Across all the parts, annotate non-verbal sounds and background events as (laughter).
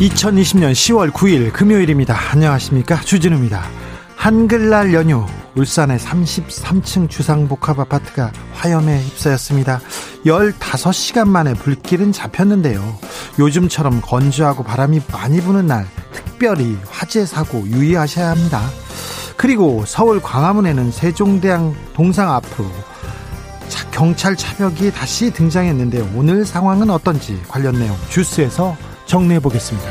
2020년 10월 9일 금요일입니다. 안녕하십니까. 주진우입니다. 한글날 연휴 울산의 33층 주상복합 아파트가 화염에 휩싸였습니다. 15시간 만에 불길은 잡혔는데요. 요즘처럼 건조하고 바람이 많이 부는 날 특별히 화재 사고 유의하셔야 합니다. 그리고 서울 광화문에는 세종대왕 동상 앞으로 경찰 차벽이 다시 등장했는데 오늘 상황은 어떤지 관련 내용 주스에서 정리해 보겠습니다.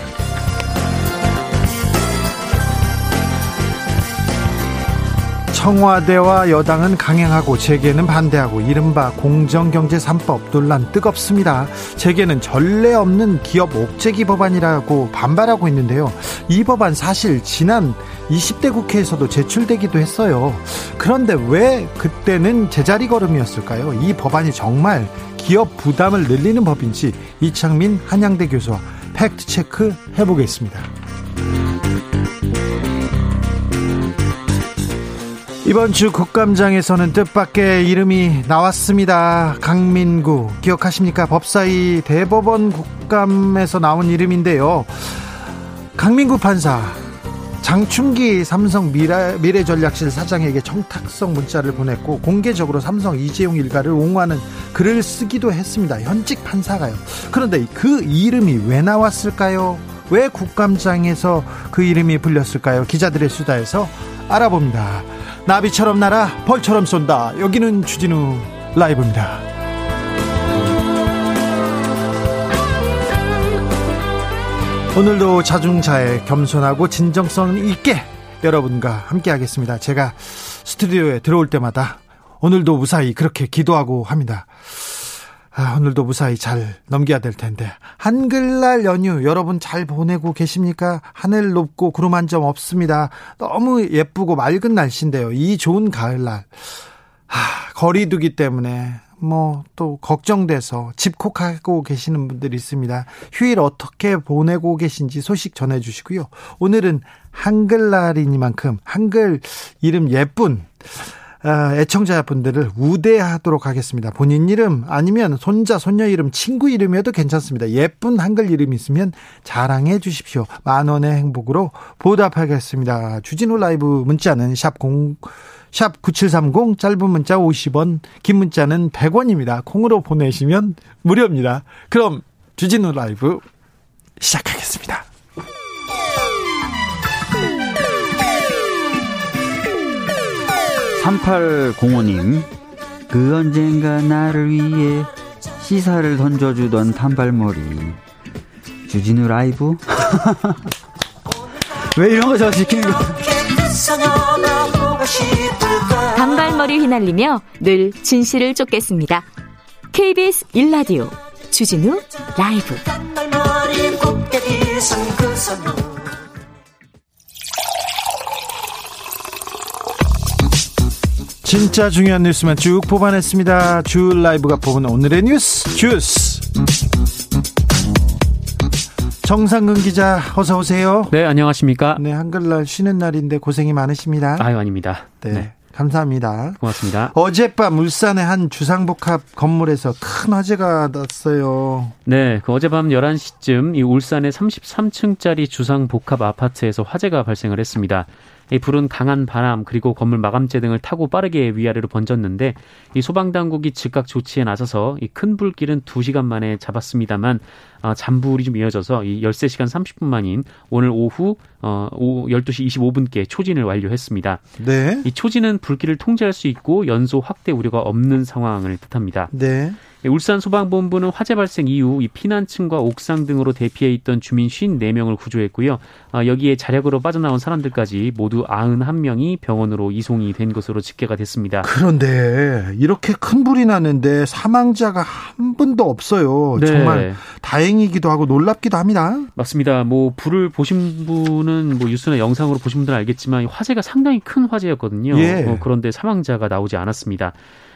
청와대와 여당은 강행하고 재계는 반대하고 이른바 공정경제 3법 논란 뜨겁습니다. 재계는 전례 없는 기업 옥죄기 법안이라고 반발하고 있는데요. 이 법안 사실 지난 20대 국회에서도 제출되기도 했어요. 그런데 왜 그때는 제자리 걸음이었을까요? 이 법안이 정말 기업 부담을 늘리는 법인지 이창민 한양대 교수와 팩트 체크 해보겠습니다. 이번 주 국감장에서는 뜻밖의 이름이 나왔습니다. 강민구 기억하십니까? 법사위 대법원 국감에서 나온 이름인데요. 강민구 판사 장충기 삼성 미래, 미래전략실 사장에게 청탁성 문자를 보냈고 공개적으로 삼성 이재용 일가를 옹호하는 글을 쓰기도 했습니다. 현직 판사가요. 그런데 그 이름이 왜 나왔을까요? 왜 국감장에서 그 이름이 불렸을까요? 기자들의 수다에서 알아봅니다. 나비처럼 날아 벌처럼 쏜다. 여기는 주진우 라이브입니다. 오늘도 자중자애 겸손하고 진정성 있게 여러분과 함께 하겠습니다. 제가 스튜디오에 들어올 때마다 오늘도 무사히 그렇게 기도하고 합니다. 아, 오늘도 무사히 잘 넘겨야 될 텐데. 한글날 연휴 여러분 잘 보내고 계십니까? 하늘 높고 구름 한 점 없습니다. 너무 예쁘고 맑은 날씨인데요. 이 좋은 가을날. 아, 거리두기 때문에 뭐 또 걱정돼서 집콕하고 계시는 분들이 있습니다. 휴일 어떻게 보내고 계신지 소식 전해 주시고요. 오늘은 한글날이니만큼 한글 이름 예쁜 아, 애청자분들을 우대하도록 하겠습니다. 본인 이름 아니면 손자, 손녀 이름, 친구 이름이어도 괜찮습니다. 예쁜 한글 이름 있으면 자랑해 주십시오. 만 원의 행복으로 보답하겠습니다. 주진우 라이브 문자는 샵 0, 샵 9730, 짧은 문자 50원, 긴 문자는 100원입니다. 콩으로 보내시면 무료입니다. 그럼 주진우 라이브 시작하겠습니다. 3805님, 그 언젠가 나를 위해 시사를 던져주던 단발머리. 주진우 라이브? (laughs) 왜 이런 거 저 시키는 거? (laughs) 단발머리 휘날리며 늘 진실을 쫓겠습니다. KBS 1라디오 주진우 라이브. 진짜 중요한 뉴스만 쭉 뽑아냈습니다. 주 라이브가 뽑은 오늘의 뉴스 주스. 정상근 기자 어서 오세요. 네, 안녕하십니까? 네, 한글날 쉬는 날인데 고생이 많으십니다. 아유, 아닙니다. 네. 네. 감사합니다. 고맙습니다. 어젯밤 울산의 한 주상복합 건물에서 큰 화재가 났어요. 네, 그 어젯밤 11시쯤 이 울산의 33층짜리 주상복합 아파트에서 화재가 발생을 했습니다. 이 불은 강한 바람 그리고 건물 마감재 등을 타고 빠르게 위아래로 번졌는데 이 소방 당국이 즉각 조치에 나서서 이 큰 불길은 2시간 만에 잡았습니다만 어, 잔불이 좀 이어져서 이 13시간 30분 만인 오늘 오후 어, 오후 12시 25분께 초진을 완료했습니다. 네. 이 초진은 불길을 통제할 수 있고 연소 확대 우려가 없는 상황을 뜻합니다. 네. 네, 울산 소방본부는 화재 발생 이후 이 피난층과 옥상 등으로 대피해 있던 주민 54명을 구조했고요. 아, 여기에 자력으로 빠져나온 사람들까지 모두 91명이 병원으로 이송이 된 것으로 집계가 됐습니다. 그런데 이렇게 큰 불이 났는데 사망자가 한 분도 없어요. 네. 정말 다행이기도 하고 놀랍기도 합니다. 맞습니다. 뭐 불을 보신 분은 뭐 뉴스나 영상으로 보신 분들은 알겠지만 화재가 상당히 큰 화재였거든요. 예. 어, 그런데 사망자가 나오지 않았습니다.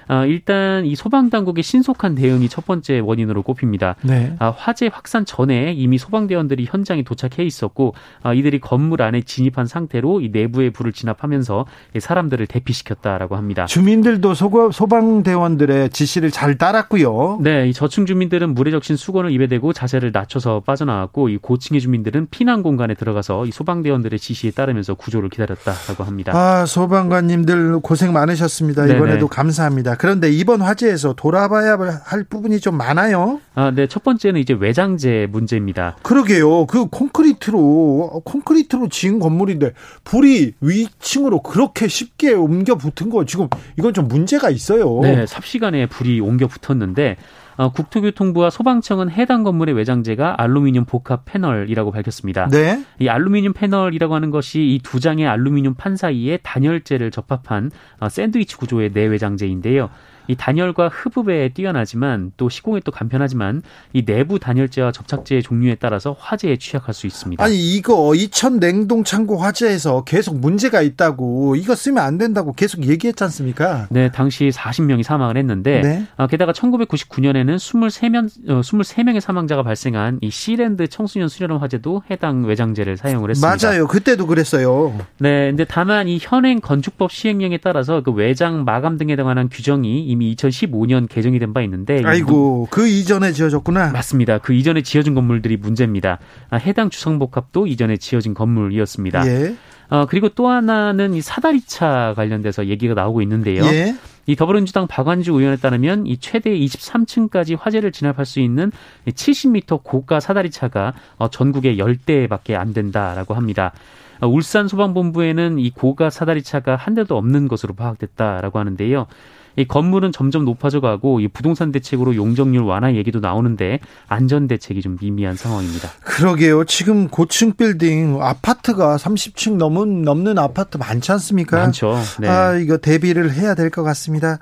아, 일단 이 소방 당국의 신속한 대응이 첫 번째 원인으로 꼽힙니다. 네. 아, 화재 확산 전에 이미 소방대원들이 현장에 도착해 있었고 아, 이들이 건물 안에 진입한 상태로 이 내부의 불을 진압하면서 사람들을 대피시켰다라고 합니다. 주민들도 소방대원들의 지시를 잘 따랐고요. 네, 이 저층 주민들은 물에 적신 수건을 입에 대고 자세를 낮춰서 빠져나왔고 이 고층의 주민들은 피난 공간에 들어가서 이 소방대원들의 지시에 따르면서 구조를 기다렸다라고 합니다. 아, 소방관님들 고생 많으셨습니다. 이번에도 네네. 감사합니다. 그런데 이번 화재에서 돌아봐야 할 부분이 좀 많아요. 아, 네. 첫 번째는 이제 외장재 문제입니다. 그러게요. 그 콘크리트로 콘크리트로 지은 건물인데 불이 위층으로 그렇게 쉽게 옮겨 붙은 거 지금 이건 좀 문제가 있어요. 네, 삽시간에 불이 옮겨 붙었는데 어, 국토교통부와 소방청은 해당 건물의 외장재가 알루미늄 복합 패널이라고 밝혔습니다. 네. 이 알루미늄 패널이라고 하는 것이 이 두 장의 알루미늄 판 사이에 단열재를 접합한 어, 샌드위치 구조의 내외장재인데요. 이 단열과 흡흡에 뛰어나지만 또 시공에 또 간편하지만 이 내부 단열재와 접착제의 종류에 따라서 화재에 취약할 수 있습니다. 아니 이거 이천 냉동 창고 화재에서 계속 문제가 있다고 이거 쓰면 안 된다고 계속 얘기했지 않습니까? 네, 당시 40명이 사망을 했는데 네. 아, 게다가 1999년에는 23명 어, 23명의 사망자가 발생한 이 시랜드 청소년 수련원 화재도 해당 외장재를 사용을 했습니다. 맞아요. 그때도 그랬어요. 네, 근데 다만 이 현행 건축법 시행령에 따라서 그 외장 마감 등에 관한 규정이 이미 2015년 개정이 된 바 있는데 아이고 그 이전에 지어졌구나. 맞습니다. 그 이전에 지어진 건물들이 문제입니다. 아, 해당 주성복합도 이전에 지어진 건물이었습니다. 예. 어, 그리고 또 하나는 이 사다리차 관련돼서 얘기가 나오고 있는데요. 예. 이 더불어민주당 박완주 의원에 따르면 이 최대 23층까지 화재를 진압할 수 있는 70m 고가 사다리차가 어, 전국에 10대밖에 안 된다라고 합니다. 어, 울산 소방본부에는 이 고가 사다리차가 한 대도 없는 것으로 파악됐다라고 하는데요. 이 건물은 점점 높아져 가고 이 부동산 대책으로 용적률 완화 얘기도 나오는데 안전 대책이 좀 미미한 상황입니다. 그러게요. 지금 고층 빌딩 아파트가 30층 넘은 넘는 아파트 많지 않습니까? 많죠. 네. 아, 이거 대비를 해야 될 것 같습니다.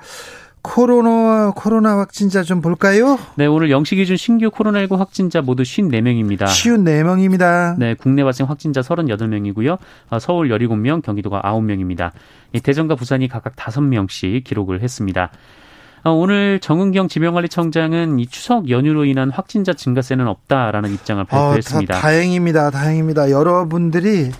코로나 코로나 확진자 좀 볼까요? 네, 오늘 영시 기준 신규 코로나19 확진자 모두 54명입니다. 54명입니다. 네, 국내 발생 확진자 38명이고요. 아, 서울 17명, 경기도가 9명입니다. 대전과 부산이 각각 5명씩 기록을 했습니다. 아, 오늘 정은경 지명관리청장은 이 추석 연휴로 인한 확진자 증가세는 없다라는 입장을 아, 발표했습니다. 어, 다, 다행입니다. 다행입니다. 여러분들이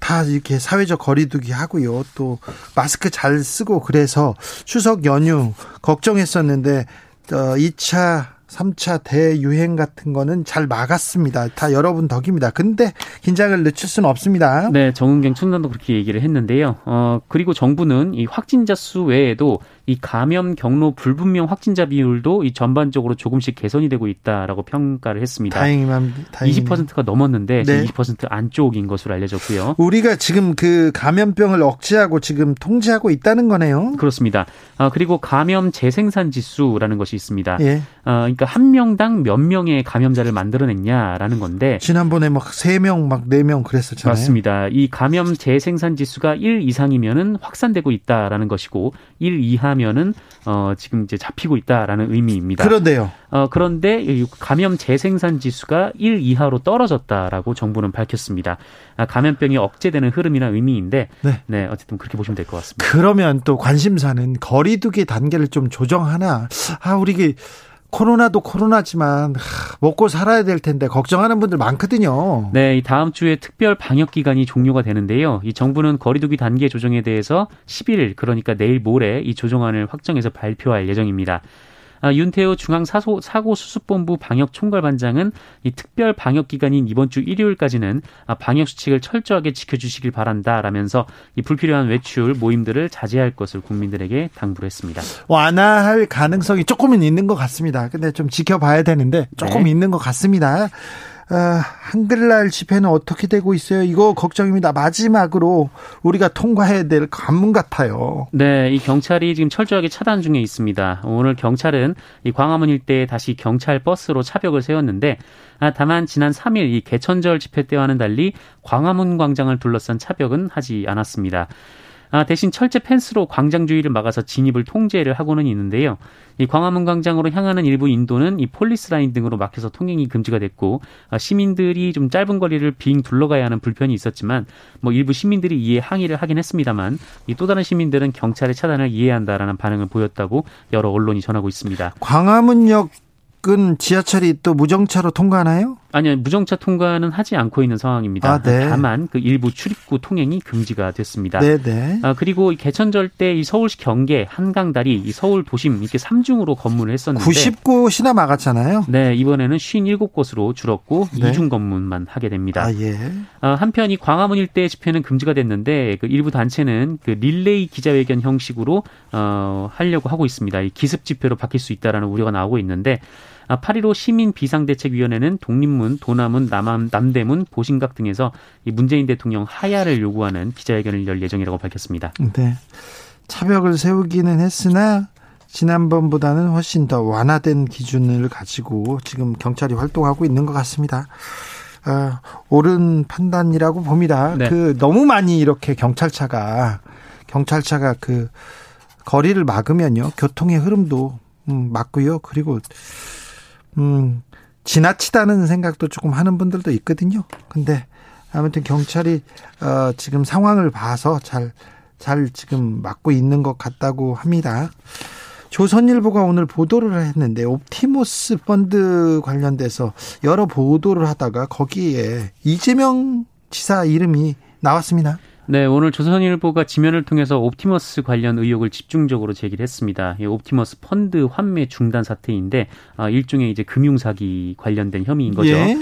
다 이렇게 사회적 거리두기 하고요. 또 마스크 잘 쓰고 그래서 추석 연휴 걱정했었는데 어 2차 3차 대유행 같은 거는 잘 막았습니다. 다 여러분 덕입니다. 근데 긴장을 늦출 수는 없습니다. 네, 정은경 총장도 그렇게 얘기를 했는데요. 어, 그리고 정부는 이 확진자 수 외에도 이 감염 경로 불분명 확진자 비율도 이 전반적으로 조금씩 개선이 되고 있다라고 평가를 했습니다. 다행이만 20%가 넘었는데 네. 20% 안쪽인 것으로 알려졌고요. 우리가 지금 그 감염병을 억제하고 지금 통제하고 있다는 거네요. 그렇습니다. 아, 그리고 감염 재생산 지수라는 것이 있습니다. 예. 아, 그러니까 한 명당 몇 명의 감염자를 만들어냈냐라는 건데 지난번에 막 세 명, 막 네 명 그랬었잖아요. 맞습니다. 이 감염 재생산 지수가 1 이상이면은 확산되고 있다라는 것이고 1 이하 하면은 어 지금 이제 잡히고 있다라는 의미입니다. 그런데요. 어 그런데 감염 재생산 지수가 1 이하로 떨어졌다라고 정부는 밝혔습니다. 아, 감염병이 억제되는 흐름이나 의미인데 네. 네, 어쨌든 그렇게 보시면 될 것 같습니다. 그러면 또 관심사는 거리두기 단계를 좀 조정하나 아 우리 코로나도 코로나지만 먹고 살아야 될 텐데 걱정하는 분들 많거든요. 네, 다음 주에 특별 방역 기간이 종료가 되는데요. 이 정부는 거리두기 단계 조정에 대해서 11일 그러니까 내일 모레 이 조정안을 확정해서 발표할 예정입니다. 아, 윤태호 중앙사고 수습본부 방역 총괄반장은 이 특별 방역 기간인 이번 주 일요일까지는 아, 방역 수칙을 철저하게 지켜주시길 바란다라면서 이 불필요한 외출 모임들을 자제할 것을 국민들에게 당부를 했습니다. 완화할 가능성이 조금은 있는 것 같습니다. 근데 좀 지켜봐야 되는데 조금 네. 있는 것 같습니다. 아, 한글날 집회는 어떻게 되고 있어요? 이거 걱정입니다. 마지막으로 우리가 통과해야 될 관문 같아요. 네, 이 경찰이 지금 철저하게 차단 중에 있습니다. 오늘 경찰은 이 광화문 일대에 다시 경찰 버스로 차벽을 세웠는데 아, 다만 지난 3일 이 개천절 집회 때와는 달리 광화문 광장을 둘러싼 차벽은 하지 않았습니다. 아, 대신 철제 펜스로 광장 주위를 막아서 진입을 통제를 하고는 있는데요. 이 광화문 광장으로 향하는 일부 인도는 이 폴리스 라인 등으로 막혀서 통행이 금지가 됐고 아, 시민들이 좀 짧은 거리를 빙 둘러가야 하는 불편이 있었지만 뭐 일부 시민들이 이에 항의를 하긴 했습니다만 이 또 다른 시민들은 경찰의 차단을 이해한다라는 반응을 보였다고 여러 언론이 전하고 있습니다. 광화문역 은 지하철이 또 무정차로 통과하나요? 아니요, 무정차 통과는 하지 않고 있는 상황입니다. 아, 네. 다만 그 일부 출입구 통행이 금지가 됐습니다. 네, 네. 아, 그리고 개천절 때 이 서울시 경계 한강다리 이 서울 도심 이렇게 3중으로 건물을 했었는데 90곳이나 막았잖아요. 네, 이번에는 57곳으로 줄었고 네. 2중 건물만 하게 됩니다. 아, 예. 아, 한편 이 광화문 일대 집회는 금지가 됐는데 그 일부 단체는 그 릴레이 기자회견 형식으로 어, 하려고 하고 있습니다. 이 기습 집회로 바뀔 수 있다라는 우려가 나오고 있는데 8.15 아, 시민 비상대책위원회는 독립문, 도남문, 남함, 남대문, 보신각 등에서 이 문재인 대통령 하야를 요구하는 기자회견을 열 예정이라고 밝혔습니다. 네. 차벽을 세우기는 했으나 지난번보다는 훨씬 더 완화된 기준을 가지고 지금 경찰이 활동하고 있는 것 같습니다. 아, 옳은 판단이라고 봅니다. 네. 그 너무 많이 이렇게 경찰차가 경찰차가 그 거리를 막으면요 교통의 흐름도 음, 막고요. 그리고 음, 지나치다는 생각도 조금 하는 분들도 있거든요. 근데 아무튼 경찰이 어, 지금 상황을 봐서 잘, 잘 지금 막고 있는 것 같다고 합니다. 조선일보가 오늘 보도를 했는데 옵티모스 펀드 관련돼서 여러 보도를 하다가 거기에 이재명 지사 이름이 나왔습니다. 네, 오늘 조선일보가 지면을 통해서 옵티머스 관련 의혹을 집중적으로 제기를 했습니다. 이 옵티머스 펀드 환매 중단 사태인데 아, 일종의 이제 금융 사기 관련된 혐의인 거죠. 예.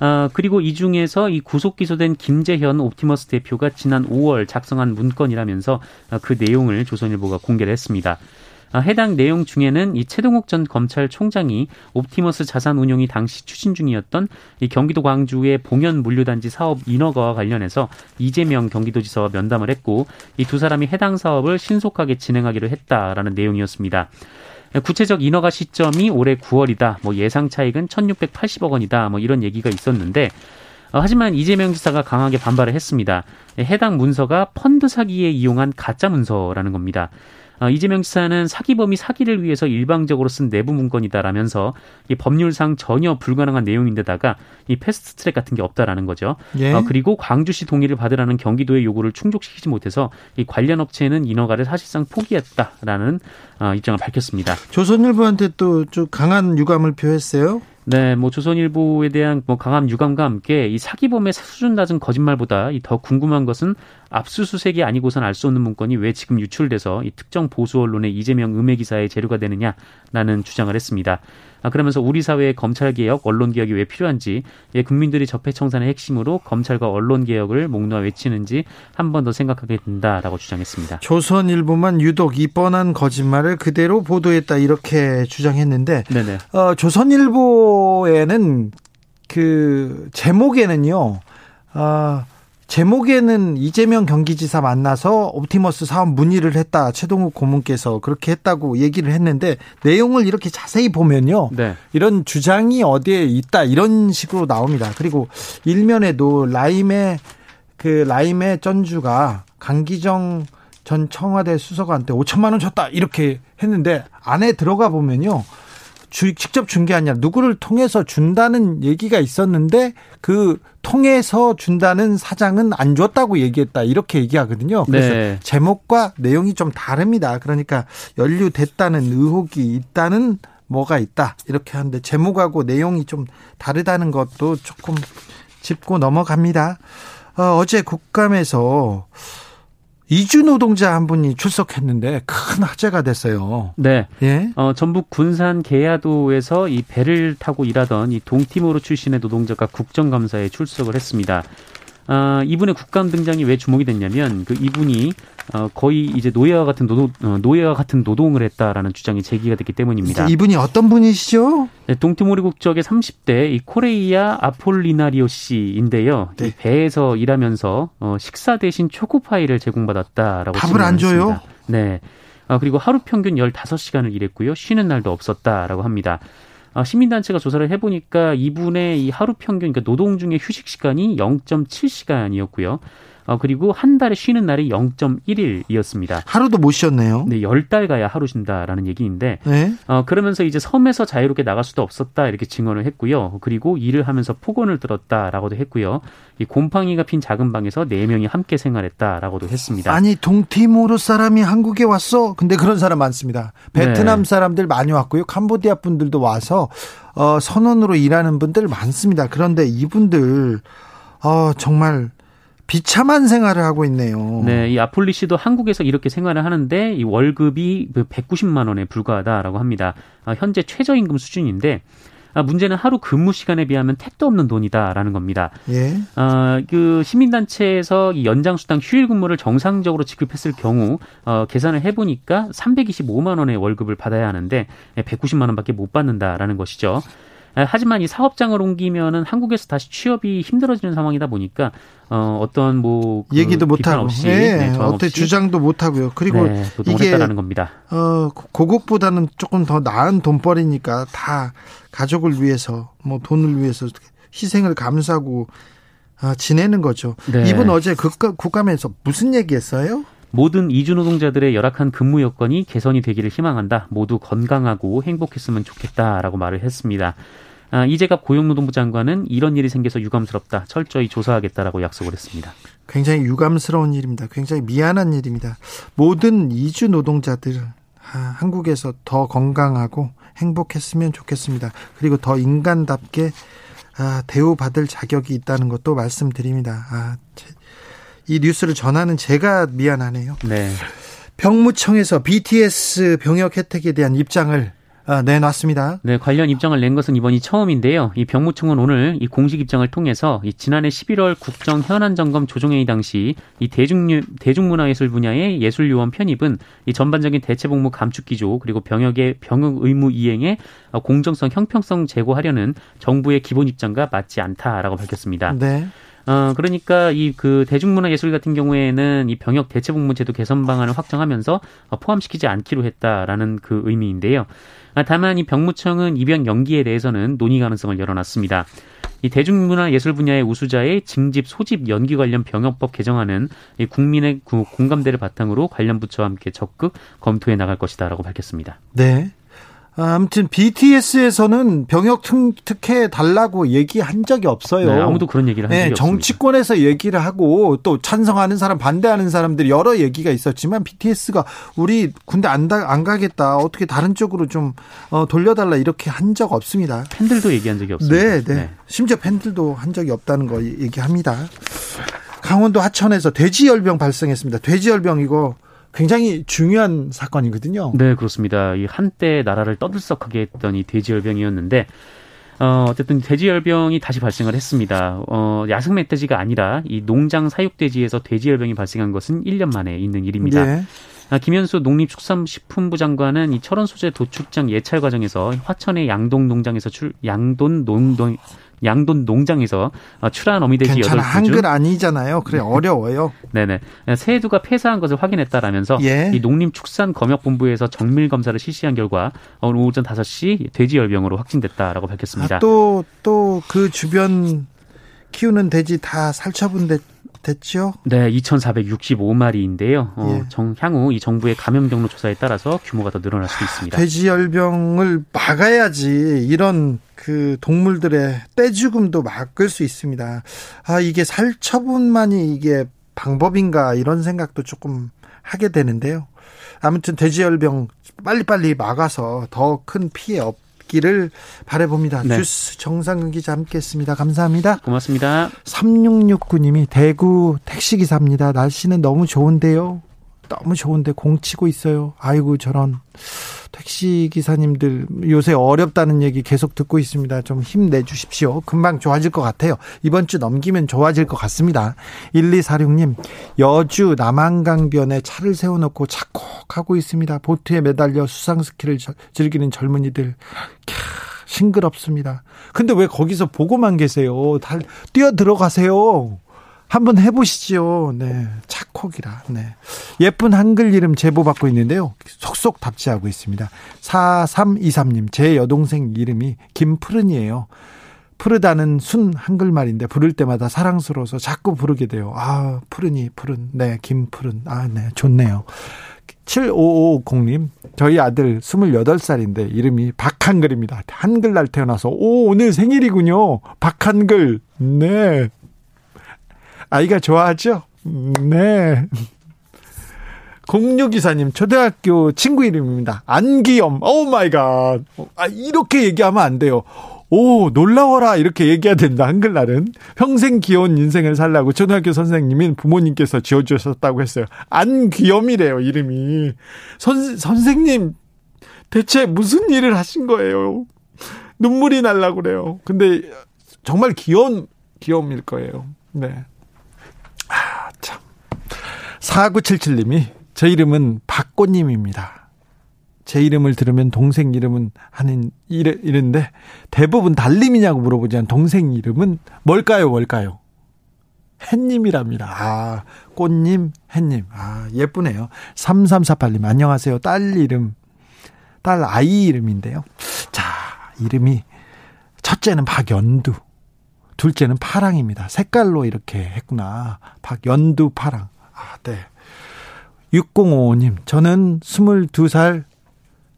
아, 그리고 이 중에서 이 구속 기소된 김재현 옵티머스 대표가 지난 5월 작성한 문건이라면서 아, 그 내용을 조선일보가 공개를 했습니다. 아, 해당 내용 중에는 이 채동욱 전 검찰총장이 옵티머스 자산 운용이 당시 추진 중이었던 이 경기도 광주의 봉현 물류단지 사업 인허가와 관련해서 이재명 경기도지사와 면담을 했고 이 두 사람이 해당 사업을 신속하게 진행하기로 했다라는 내용이었습니다. 구체적 인허가 시점이 올해 9월이다. 뭐 예상 차익은 1,680억 원이다. 뭐 이런 얘기가 있었는데 어, 하지만 이재명 지사가 강하게 반발을 했습니다. 해당 문서가 펀드 사기에 이용한 가짜 문서라는 겁니다. 어, 이재명 지사는 사기범이 사기를 위해서 일방적으로 쓴 내부 문건이다라면서 이 법률상 전혀 불가능한 내용인데다가 이 패스트트랙 같은 게 없다라는 거죠. 예. 어, 그리고 광주시 동의를 받으라는 경기도의 요구를 충족시키지 못해서 이 관련 업체는 인허가를 사실상 포기했다라는 어, 입장을 밝혔습니다. 조선일보한테 또 좀 강한 유감을 표했어요. 네, 뭐 조선일보에 대한 뭐 강한 유감과 함께 이 사기범의 수준 낮은 거짓말보다 더 궁금한 것은 압수수색이 아니고선 알 수 없는 문건이 왜 지금 유출돼서 이 특정 보수 언론의 이재명 음해 기사의 재료가 되느냐라는 주장을 했습니다. 아, 그러면서 우리 사회의 검찰 개혁, 언론 개혁이 왜 필요한지, 예, 국민들이 적폐 청산의 핵심으로 검찰과 언론 개혁을 목놓아 외치는지 한 번 더 생각하게 된다라고 주장했습니다. 조선일보만 유독 이 뻔한 거짓말을 그대로 보도했다 이렇게 주장했는데, 네네. 어, 조선일보에는 그 제목에는요. 어, 제목에는 이재명 경기지사 만나서 옵티머스 사업 문의를 했다. 최동욱 고문께서 그렇게 했다고 얘기를 했는데 내용을 이렇게 자세히 보면요. 네. 이런 주장이 어디에 있다. 이런 식으로 나옵니다. 그리고 일면에도 라임의 그 라임의 전주가 강기정 전 청와대 수석한테 5천만 원 줬다. 이렇게 했는데 안에 들어가 보면요. 주, 직접 준 게 아니라 누구를 통해서 준다는 얘기가 있었는데 그 통해서 준다는 사장은 안 줬다고 얘기했다 이렇게 얘기하거든요. 그래서 네. 제목과 내용이 좀 다릅니다. 그러니까 연루됐다는 의혹이 있다는 뭐가 있다 이렇게 하는데 제목하고 내용이 좀 다르다는 것도 조금 짚고 넘어갑니다. 어, 어제 국감에서 이주 노동자 한 분이 출석했는데 큰 화제가 됐어요. 네. 예. 어, 전북 군산 계야도에서 이 배를 타고 일하던 이 동티모르 출신의 노동자가 국정감사에 출석을 했습니다. 아, 이분의 국감 등장이 왜 주목이 됐냐면 그 이분이 어, 거의 이제 노예와 같은 노동 어, 노예와 같은 노동을 했다라는 주장이 제기가 됐기 때문입니다. 이분이 어떤 분이시죠? 네, 동티모리 국적의 30대 이 코레이아 아폴리나리오 씨인데요. 네. 이 배에서 일하면서 어, 식사 대신 초코 파이를 제공받았다라고 밥을 안 줘요? 네. 어, 그리고 하루 평균 15시간을 일했고요. 쉬는 날도 없었다라고 합니다. 어, 시민단체가 조사를 해보니까 이분의 이 하루 평균, 그러니까 노동 중에 휴식 시간이 0.7시간이었고요. 어, 그리고 한 달에 쉬는 날이 0.1일이었습니다. 하루도 못 쉬었네요. 네, 열 달 가야 하루 쉰다라는 얘기인데, 네. 어, 그러면서 이제 섬에서 자유롭게 나갈 수도 없었다 이렇게 증언을 했고요. 그리고 일을 하면서 폭언을 들었다라고도 했고요. 이 곰팡이가 핀 작은 방에서 네 명이 함께 생활했다라고도 했습니다. 아니 동티모르 사람이 한국에 왔어? 근데 그런 사람 많습니다. 베트남 네. 사람들 많이 왔고요. 캄보디아 분들도 와서 어, 선원으로 일하는 분들 많습니다. 그런데 이분들 어, 정말 비참한 생활을 하고 있네요. 네, 이 아폴리 씨도 한국에서 이렇게 생활을 하는데 이 월급이 190만 그 원에 불과하다라고 합니다. 아, 현재 최저임금 수준인데 아, 문제는 하루 근무 시간에 비하면 택도 없는 돈이다라는 겁니다. 예. 어, 그 시민단체에서 이 연장 수당 휴일 근무를 정상적으로 지급했을 경우 어, 계산을 해보니까 325만 원의 월급을 받아야 하는데 190만 원밖에 못 받는다라는 것이죠. 하지만 이 사업장을 옮기면은 한국에서 다시 취업이 힘들어지는 상황이다 보니까 어 어떤 뭐 그 얘기도 못 하고 없이 네, 네, 어떻게 주장도 못 하고요. 그리고 네, 이게. 어 고국보다는 조금 더 나은 돈벌이니까 다 가족을 위해서 뭐 돈을 위해서 희생을 감수하고 아, 지내는 거죠. 네. 이분 어제 국감, 국감에서 무슨 얘기했어요? 모든 이주 노동자들의 열악한 근무 여건이 개선이 되기를 희망한다. 모두 건강하고 행복했으면 좋겠다라고 말을 했습니다. 아, 이재갑 고용노동부 장관은 이런 일이 생겨서 유감스럽다. 철저히 조사하겠다라고 약속을 했습니다. 굉장히 유감스러운 일입니다. 굉장히 미안한 일입니다. 모든 이주 노동자들 아, 한국에서 더 건강하고 행복했으면 좋겠습니다. 그리고 더 인간답게 아, 대우받을 자격이 있다는 것도 말씀드립니다. 아, 이 뉴스를 전하는 제가 미안하네요. 네. 병무청에서 BTS 병역 혜택에 대한 입장을 아, 내놨습니다. 네, 관련 입장을 낸 것은 이번이 처음인데요. 이 병무청은 오늘 이 공식 입장을 통해서 이 지난해 11월 국정 현안 점검 조정회의 당시 이 대중 대중문화예술 분야의 예술 요원 편입은 이 전반적인 대체 복무 감축 기조 그리고 병역의 병역 의무 이행에 공정성 형평성 제고하려는 정부의 기본 입장과 맞지 않다라고 밝혔습니다. 네. 어, 그러니까 이 그 대중문화예술 같은 경우에는 이 병역 대체복무제도 개선 방안을 확정하면서 어, 포함시키지 않기로 했다라는 그 의미인데요. 아, 다만 이 병무청은 입영 연기에 대해서는 논의 가능성을 열어놨습니다. 이 대중문화예술 분야의 우수자의 징집 소집 연기 관련 병역법 개정안은 이 국민의 공감대를 바탕으로 관련 부처와 함께 적극 검토해 나갈 것이다라고 밝혔습니다. 네. 아무튼 BTS에서는 병역 특혜 달라고 얘기한 적이 없어요. 네, 아무도 그런 얘기를 한 적이 네, 정치권에서 없습니다. 얘기를 하고 또 찬성하는 사람 반대하는 사람들이 여러 얘기가 있었지만 BTS가 우리 군대 안, 안 가겠다 어떻게 다른 쪽으로 좀 어, 돌려달라 이렇게 한 적 없습니다. 팬들도 얘기한 적이 없습니다. 네, 네, 네. 심지어 팬들도 한 적이 없다는 거 얘기합니다. 강원도 하천에서 돼지열병 발생했습니다. 돼지열병 이거 굉장히 중요한 사건이거든요. 네, 그렇습니다. 이 한때 나라를 떠들썩하게 했던 이 돼지열병이었는데 어, 어쨌든 돼지열병이 다시 발생을 했습니다. 어, 야생 멧돼지가 아니라 이 농장 사육돼지에서 돼지열병이 발생한 것은 1년 만에 있는 일입니다. 네. 아, 김현수 농림축산식품부 장관은 이 철원 소재 도축장 예찰 과정에서 화천의 양동 농장에서 출 양돈 농동 양돈 농장에서 어, 출하한 어미돼지 여덟 주 한글 아니잖아요. 그래 어려워요. (laughs) 네네. 세두가 폐사한 것을 확인했다라면서 예. 이 농림축산검역본부에서 정밀 검사를 실시한 결과 오늘 오전 5시 돼지열병으로 확진됐다라고 밝혔습니다. 아, 또또 그 주변 키우는 돼지 다 살처분 됐 됐죠? 네, 2,465마리인데요. 어, 예. 정, 향후 이 정부의 감염 경로 조사에 따라서 규모가 더 늘어날 수 있습니다. 돼지열병을 막아야지 이런 그 동물들의 떼죽음도 막을 수 있습니다. 아, 이게 살처분만이 이게 방법인가 이런 생각도 조금 하게 되는데요. 아무튼 돼지열병 빨리빨리 막아서 더 큰 피해 없 있기를 바라봅니다. 네. 주스 정상근 기자 함께했습니다. 감사합니다. 고맙습니다. 3669님이 대구 택시기사입니다. 날씨는 너무 좋은데요. 너무 좋은데 공 치고 있어요. 아이고 저런 택시 기사님들 요새 어렵다는 얘기 계속 듣고 있습니다. 좀 힘내 주십시오. 금방 좋아질 것 같아요. 이번 주 넘기면 좋아질 것 같습니다. 1246님, 여주 남한강변에 차를 세워놓고 착곡하고 있습니다. 보트에 매달려 수상스키를 즐기는 젊은이들. 캬, 싱그럽습니다. 근데 왜 거기서 보고만 계세요? 달, 뛰어 들어가세요. 한번 해보시죠. 네. 착콕이라. 네. 예쁜 한글 이름 제보 받고 있는데요. 속속 답지하고 있습니다. 4323님, 제 여동생 이름이 김푸른이에요. 푸르다는 순 한글말인데 부를 때마다 사랑스러워서 자꾸 부르게 돼요. 아, 푸른이, 푸른. 네, 김푸른. 아, 네, 좋네요. 7550님, 저희 아들 28살인데 이름이 박한글입니다. 한글날 태어나서, 오, 오늘 생일이군요. 박한글. 네. 아이가 좋아하죠? 네. 0624님, 초등학교 친구 이름입니다. 안기염. Oh my God. 아, 이렇게 얘기하면 안 돼요. 오, 놀라워라. 이렇게 얘기해야 된다. 한글날은. 평생 귀여운 인생을 살라고 초등학교 선생님인 부모님께서 지어주셨다고 했어요. 안귀염이래요, 이름이. 선, 선생님, 대체 무슨 일을 하신 거예요? 눈물이 날라고 그래요. 근데 정말 귀여운, 귀여움일 거예요. 네. 아, 참. 4977님이 제 이름은 박꽃님입니다. 제 이름을 들으면 동생 이름은 하는 이래, 이런데 대부분 달님이냐고 물어보지만 동생 이름은 뭘까요? 뭘까요? 햇님이랍니다. 아, 꽃님, 햇님. 아, 예쁘네요. 3348님, 안녕하세요. 딸 이름, 딸 아이 이름인데요. 자, 이름이, 첫째는 박연두, 둘째는 파랑입니다. 색깔로 이렇게 했구나. 박연두 파랑. 아, 네. 6055님, 저는 22살,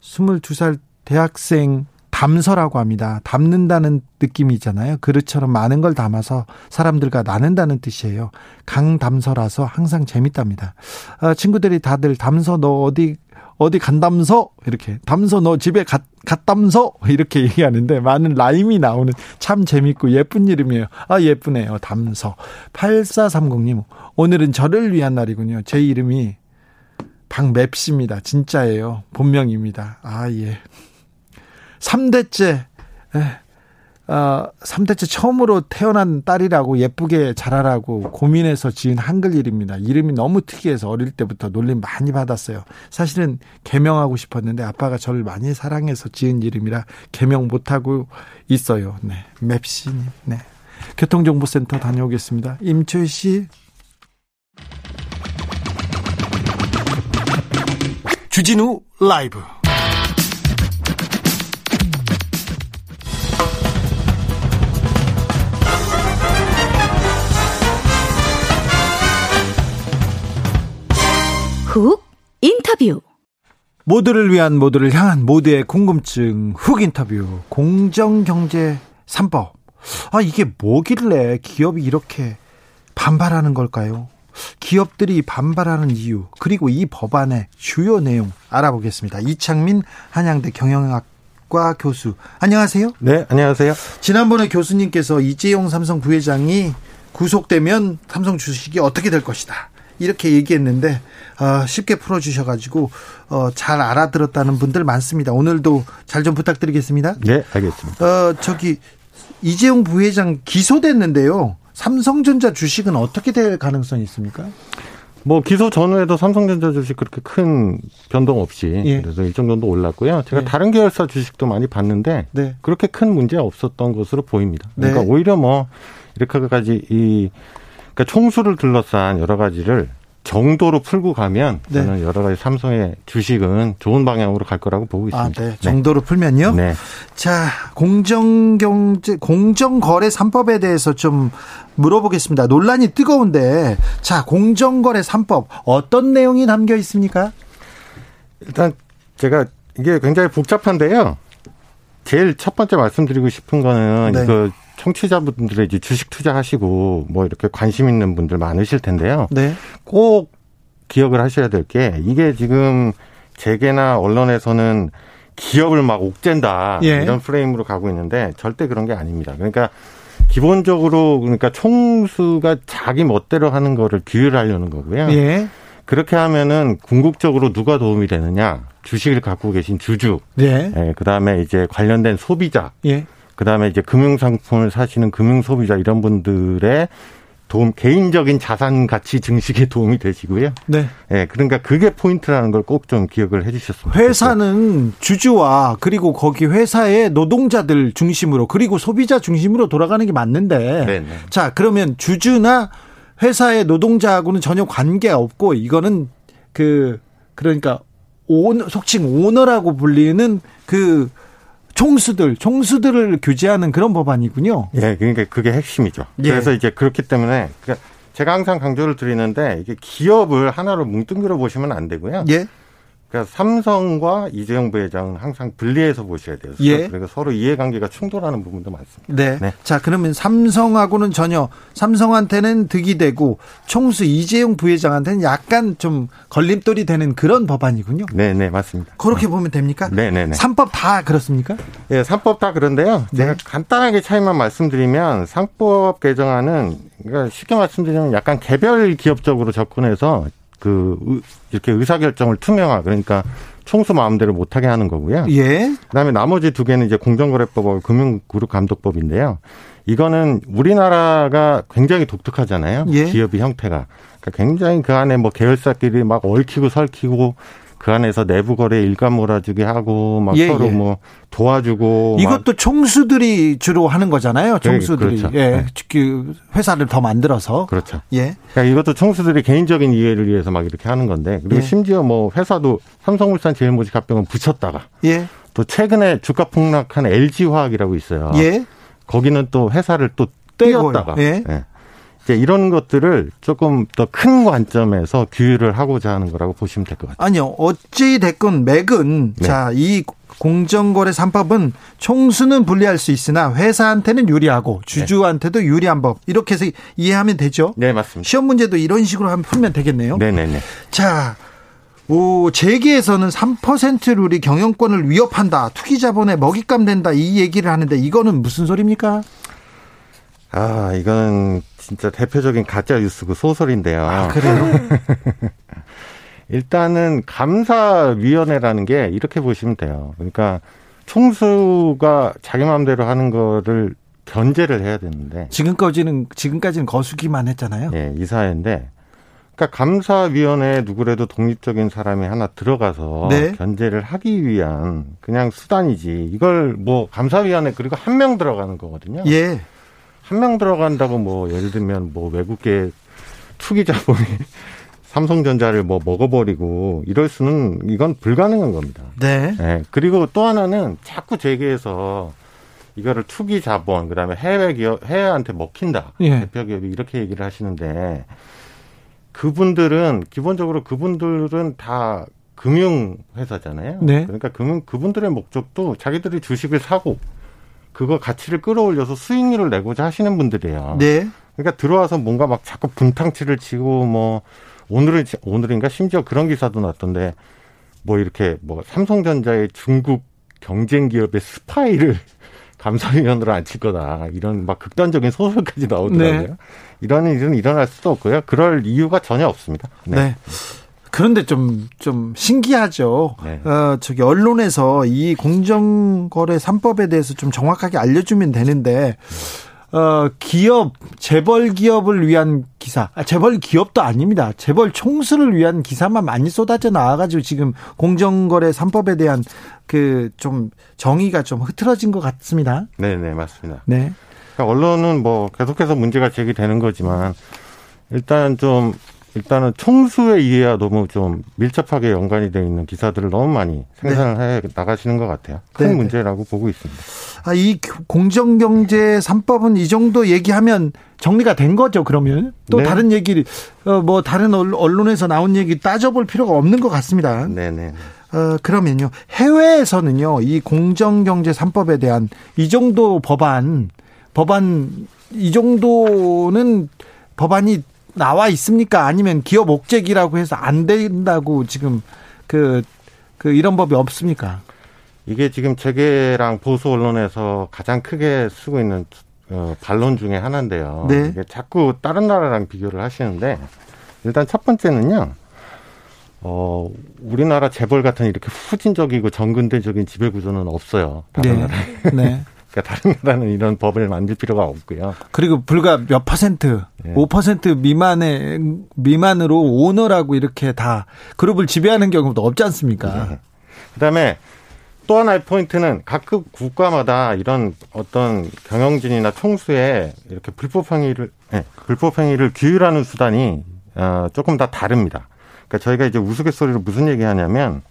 22살 대학생 담서라고 합니다. 담는다는 느낌이잖아요. 그릇처럼 많은 걸 담아서 사람들과 나눈다는 뜻이에요. 강담서라서 항상 재밌답니다. 아, 친구들이 다들 담서 너 어디 어디 간담서 이렇게 담서 너 집에 갔, 갔담서 이렇게 얘기하는데 많은 라임이 나오는 참 재밌고 예쁜 이름이에요. 아 예쁘네요. 담서 8430님 오늘은 저를 위한 날이군요. 제 이름이 박맵씨입니다. 진짜예요. 본명입니다. 아 예. 3대째 어, 3대째 처음으로 태어난 딸이라고 예쁘게 자라라고 고민해서 지은 한글 이름입니다. 이름이 너무 특이해서 어릴 때부터 놀림 많이 받았어요. 사실은 개명하고 싶었는데 아빠가 저를 많이 사랑해서 지은 이름이라 개명 못하고 있어요. 네. 맵씨. 네. 교통정보센터 다녀오겠습니다. 임초희 씨. 주진우 라이브. 훅 인터뷰 모두를 위한 모두를 향한 모두의 궁금증 훅 인터뷰 공정경제 3법 아 이게 뭐길래 기업이 이렇게 반발하는 걸까요? 기업들이 반발하는 이유 그리고 이 법안의 주요 내용 알아보겠습니다. 이창민 한양대 경영학 과 교수 안녕하세요. 네 안녕하세요. 지난번에 교수님께서 이재용 삼성 부회장이 구속되면 삼성 주식이 어떻게 될 것이다. 이렇게 얘기했는데 어, 쉽게 풀어주셔가지고 어, 잘 알아들었다는 분들 많습니다. 오늘도 잘 좀 부탁드리겠습니다. 네, 알겠습니다. 어, 저기 이재용 부회장 기소됐는데요. 삼성전자 주식은 어떻게 될 가능성이 있습니까? 뭐 기소 전후에도 삼성전자 주식 그렇게 큰 변동 없이 예. 그래서 일정 정도 올랐고요. 제가 예. 다른 계열사 주식도 많이 봤는데 네. 그렇게 큰 문제 없었던 것으로 보입니다. 그러니까 네. 오히려 뭐 이렇게까지 이 그러니까 총수를 둘러싼 여러 가지를 정도로 풀고 가면 네. 저는 여러 가지 삼성의 주식은 좋은 방향으로 갈 거라고 보고 있습니다. 아, 네. 정도로 네. 풀면요. 네. 자, 공정 경제 공정 거래 3법에 대해서 좀 물어보겠습니다. 논란이 뜨거운데 자, 공정 거래 3법 어떤 내용이 담겨 있습니까? 일단 제가 이게 굉장히 복잡한데요. 제일 첫 번째 말씀드리고 싶은 거는 네. 이거 청취자분들의 이제 주식 투자하시고 뭐 이렇게 관심 있는 분들 많으실 텐데요. 네. 꼭 기억을 하셔야 될 게 이게 지금 재계나 언론에서는 기업을 막 옥죄다 예. 이런 프레임으로 가고 있는데 절대 그런 게 아닙니다. 그러니까 기본적으로 그러니까 총수가 자기 멋대로 하는 거를 규율하려는 거고요. 예. 그렇게 하면은 궁극적으로 누가 도움이 되느냐? 주식을 갖고 계신 주주, 네. 예, 그다음에 이제 관련된 소비자, 예. 그다음에 이제 금융 상품을 사시는 금융 소비자 이런 분들의 도움 개인적인 자산 가치 증식에 도움이 되시고요. 네. 예, 그러니까 그게 포인트라는 걸 꼭 좀 기억을 해 주셨으면 회사는 주주와 그리고 거기 회사의 노동자들 중심으로 그리고 소비자 중심으로 돌아가는 게 맞는데 네네. 자 그러면 주주나 회사의 노동자하고는 전혀 관계 없고 이거는 그 그러니까 온 속칭 오너라고 불리는 그 총수들 총수들을 규제하는 그런 법안이군요. 예, 그러니까 그게 핵심이죠. 예. 그래서 이제 그렇기 때문에 그러니까 제가 항상 강조를 드리는데 이게 기업을 하나로 뭉뚱그려 보시면 안 되고요. 예. 그러니까 삼성과 이재용 부회장은 항상 분리해서 보셔야 돼요. 예. 그리고 서로 이해관계가 충돌하는 부분도 많습니다. 네. 네. 자, 그러면 삼성하고는 전혀 삼성한테는 득이 되고 총수 이재용 부회장한테는 약간 좀 걸림돌이 되는 그런 법안이군요. 네, 네, 맞습니다. 그렇게 보면 됩니까? 네, 네, 네. 삼법 다 그렇습니까? 예, 삼법 다 그런데요. 네. 제가 간단하게 차이만 말씀드리면 상법 개정안은 그러니까 쉽게 말씀드리면 약간 개별 기업적으로 접근해서 그 의- 이렇게 의사 결정을 투명화 그러니까 총수 마음대로 못하게 하는 거고요. 예. 그다음에 나머지 두 개는 이제 공정거래법하고 금융그룹감독법인데요. 이거는 우리나라가 굉장히 독특하잖아요. 예. 기업의 형태가. 그러니까 굉장히 그 안에 뭐 계열사끼리 막 얽히고 설키고 그 안에서 내부 거래 일감 몰아주기 하고 막 예, 서로 예. 뭐 도와주고 막 이것도 총수들이 주로 하는 거잖아요. 총수들이. 그렇죠. 예. 네. 그 회사를 더 만들어서. 그렇죠. 예. 그러니까 이것도 총수들이 개인적인 이해를 위해서 막 이렇게 하는 건데 그리고 예. 심지어 뭐 회사도 삼성물산 제일모직 합병은 붙였다가 예. 또 최근에 주가 폭락한 LG화학이라고 있어요. 예. 거기는 또 회사를 또. 떼었다가 예. 이제 이런 것들을 조금 더 큰 관점에서 규율을 하고자 하는 거라고 보시면 될 것 같아요. 아니요. 어찌 됐건 맥은 네. 자, 이 공정거래 3법은 총수는 불리할 수 있으나 회사한테는 유리하고 주주한테도 유리한 법. 이렇게 해서 이해하면 되죠. 네, 맞습니다. 시험 문제도 이런 식으로 하면 풀면 되겠네요. 네 네 네. 자, 오, 재계에서는 3% 룰이 경영권을 위협한다. 투기 자본에 먹잇감 된다. 이 얘기를 하는데 이거는 무슨 소리입니까? 아, 이건 진짜 대표적인 가짜 뉴스고 소설인데요. 아, 그래요? (laughs) 일단은 감사위원회라는 게 이렇게 보시면 돼요. 그러니까 총수가 자기 마음대로 하는 거를 견제를 해야 되는데 지금까지는 지금까지는 거수기만 했잖아요. 예, 이 사회인데 그러니까 감사위원회에 누구라도 독립적인 사람이 하나 들어가서 네. 견제를 하기 위한 그냥 수단이지. 이걸 뭐 감사위원회 그리고 한 명 들어가는 거거든요. 예. 한 명 들어간다고 뭐 예를 들면 뭐 외국계 투기 자본이 (laughs) 삼성전자를 뭐 먹어버리고 이럴 수는 이건 불가능한 겁니다. 네. 예. 그리고 또 하나는 자꾸 재계에서 이거를 투기 자본 그다음에 해외 기업 해외한테 먹힌다 예. 대표 기업이 이렇게 얘기를 하시는데 그분들은 기본적으로 그분들은 다 금융 회사잖아요. 네. 그러니까 금융 그분들의 목적도 자기들이 주식을 사고 그거 가치를 끌어올려서 수익률을 내고자 하시는 분들이에요. 네. 그러니까 들어와서 뭔가 막 자꾸 분탕치를 치고 뭐 오늘은 오늘인가 심지어 그런 기사도 났던데 뭐 이렇게 뭐 삼성전자의 중국 경쟁 기업의 스파이를 (laughs) 감사위원으로 앉힐 거다 이런 막 극단적인 소설까지 나오더라고요. 네. 이런 일은 일어날 수도 없고요. 그럴 이유가 전혀 없습니다. 네. 그런데 좀, 좀 신기하죠. 네. 어, 저기, 언론에서 이 공정거래 3법에 대해서 좀 정확하게 알려주면 되는데, 어, 기업, 재벌 기업을 위한 기사, 아, 재벌 기업도 아닙니다. 재벌 총수를 위한 기사만 많이 쏟아져 나와가지고 지금 공정거래 3법에 대한 그 좀 정의가 좀 흐트러진 것 같습니다. 네, 네, 맞습니다. 네. 그러니까 언론은 뭐 계속해서 문제가 제기되는 거지만 일단 좀 일단은 총수의 이해와 너무 좀 밀접하게 연관이 되어 있는 기사들을 너무 많이 생산을 해 나가시는 것 같아요. 큰 네, 네. 문제라고 보고 있습니다. 아, 이 공정경제 3법은 이 정도 얘기하면 정리가 된 거죠, 그러면? 또 네. 다른 얘기를, 어, 뭐, 다른 언- 언론에서 나온 얘기 따져볼 필요가 없는 것 같습니다. 네, 네. 어, 그러면요. 해외에서는요, 이 공정경제 3법에 대한 이 정도 법안, 법안, 이 정도는 법안이 나와 있습니까? 아니면 기업 옥죄기라고 해서 안 된다고 지금 그, 그 이런 법이 없습니까? 이게 지금 재계랑 보수 언론에서 가장 크게 쓰고 있는 어, 반론 중에 하나인데요. 네. 이게 자꾸 다른 나라랑 비교를 하시는데 일단 첫 번째는요. 어, 우리나라 재벌 같은 이렇게 후진적이고 정근대적인 지배 구조는 없어요. 다른 네. 나라. 네. (laughs) 그러니까 다른 나라는 이런 법을 만들 필요가 없고요. 그리고 불과 몇 퍼센트, 예. 5% 미만의 미만으로 오너라고 이렇게 다 그룹을 지배하는 경우도 없지 않습니까? 네. 그다음에 또 하나의 포인트는 각급 국가마다 이런 어떤 경영진이나 총수의 이렇게 불법 행위를 네, 불법 행위를 규율하는 수단이 어, 조금 다 다릅니다. 그러니까 저희가 이제 우스갯소리로 무슨 얘기하냐면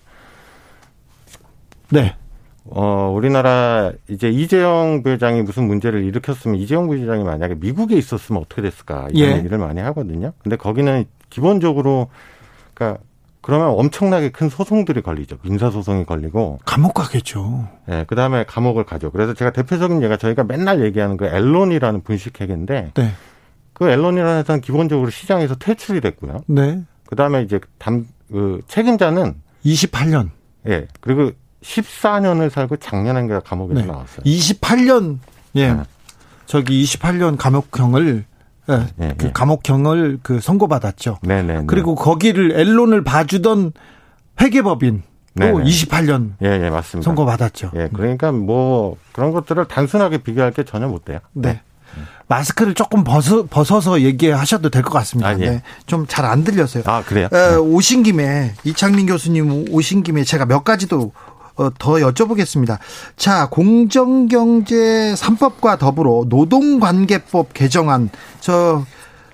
네. 어, 우리나라 이제 이재용 부회장이 무슨 문제를 일으켰으면 이재용 부회장이 만약에 미국에 있었으면 어떻게 됐을까 이런 예. 얘기를 많이 하거든요. 근데 거기는 기본적으로 그러니까 그러면 엄청나게 큰 소송들이 걸리죠. 민사 소송이 걸리고 감옥 가겠죠. 예, 그 다음에 감옥을 가죠. 그래서 제가 대표적인 예가 저희가 맨날 얘기하는 그 앨런이라는 분식회계인데 네. 그 앨런이라는 회사는 기본적으로 시장에서 퇴출이 됐고요. 네. 그 다음에 이제 담, 그 책임자는 28년. 예, 그리고 14년을 살고 작년에 감옥에서 네. 나왔어요. 28년. 예. 네. 저기 28년 감옥형을 예, 예, 그 예. 감옥형을 그 선고받았죠. 네네. 그리고 거기를 언론을 봐주던 회계법인 또 네네. 28년 예, 예, 맞습니다. 선고받았죠. 예, 그러니까 뭐 그런 것들을 단순하게 비교할 게 전혀 못 돼요. 네. 마스크를 조금 벗어, 벗어서 얘기하셔도 될 것 같습니다. 아, 예. 네. 좀 잘 안 들려서요. 아, 그래요? 에, 오신 김에 이창민 교수님 오신 김에 제가 몇 가지도 어, 더 여쭤보겠습니다. 자, 공정경제 3법과 더불어 노동관계법 개정안 저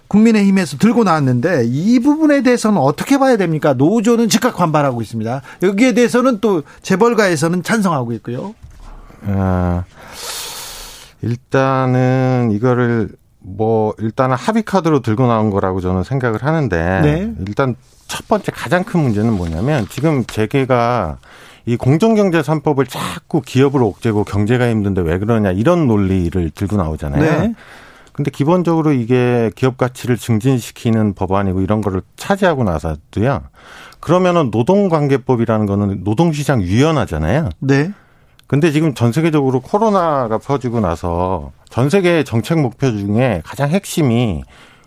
국민의힘에서 들고 나왔는데 이 부분에 대해서는 어떻게 봐야 됩니까? 노조는 즉각 반발하고 있습니다. 여기에 대해서는 또 재벌가에서는 찬성하고 있고요. 아, 일단은 이거를 뭐 일단은 합의 카드로 들고 나온 거라고 저는 생각을 하는데 네. 일단 첫 번째 가장 큰 문제는 뭐냐면 지금 재계가 이 공정경제 3법을 자꾸 기업을 옥죄고 경제가 힘든데 왜 그러냐 이런 논리를 들고 나오잖아요. 네. 근데 기본적으로 이게 기업 가치를 증진시키는 법안이고 이런 거를 차지하고 나서도요. 그러면은 노동관계법이라는 거는 노동시장 유연하잖아요. 네. 근데 지금 전 세계적으로 코로나가 퍼지고 나서 전 세계의 정책 목표 중에 가장 핵심이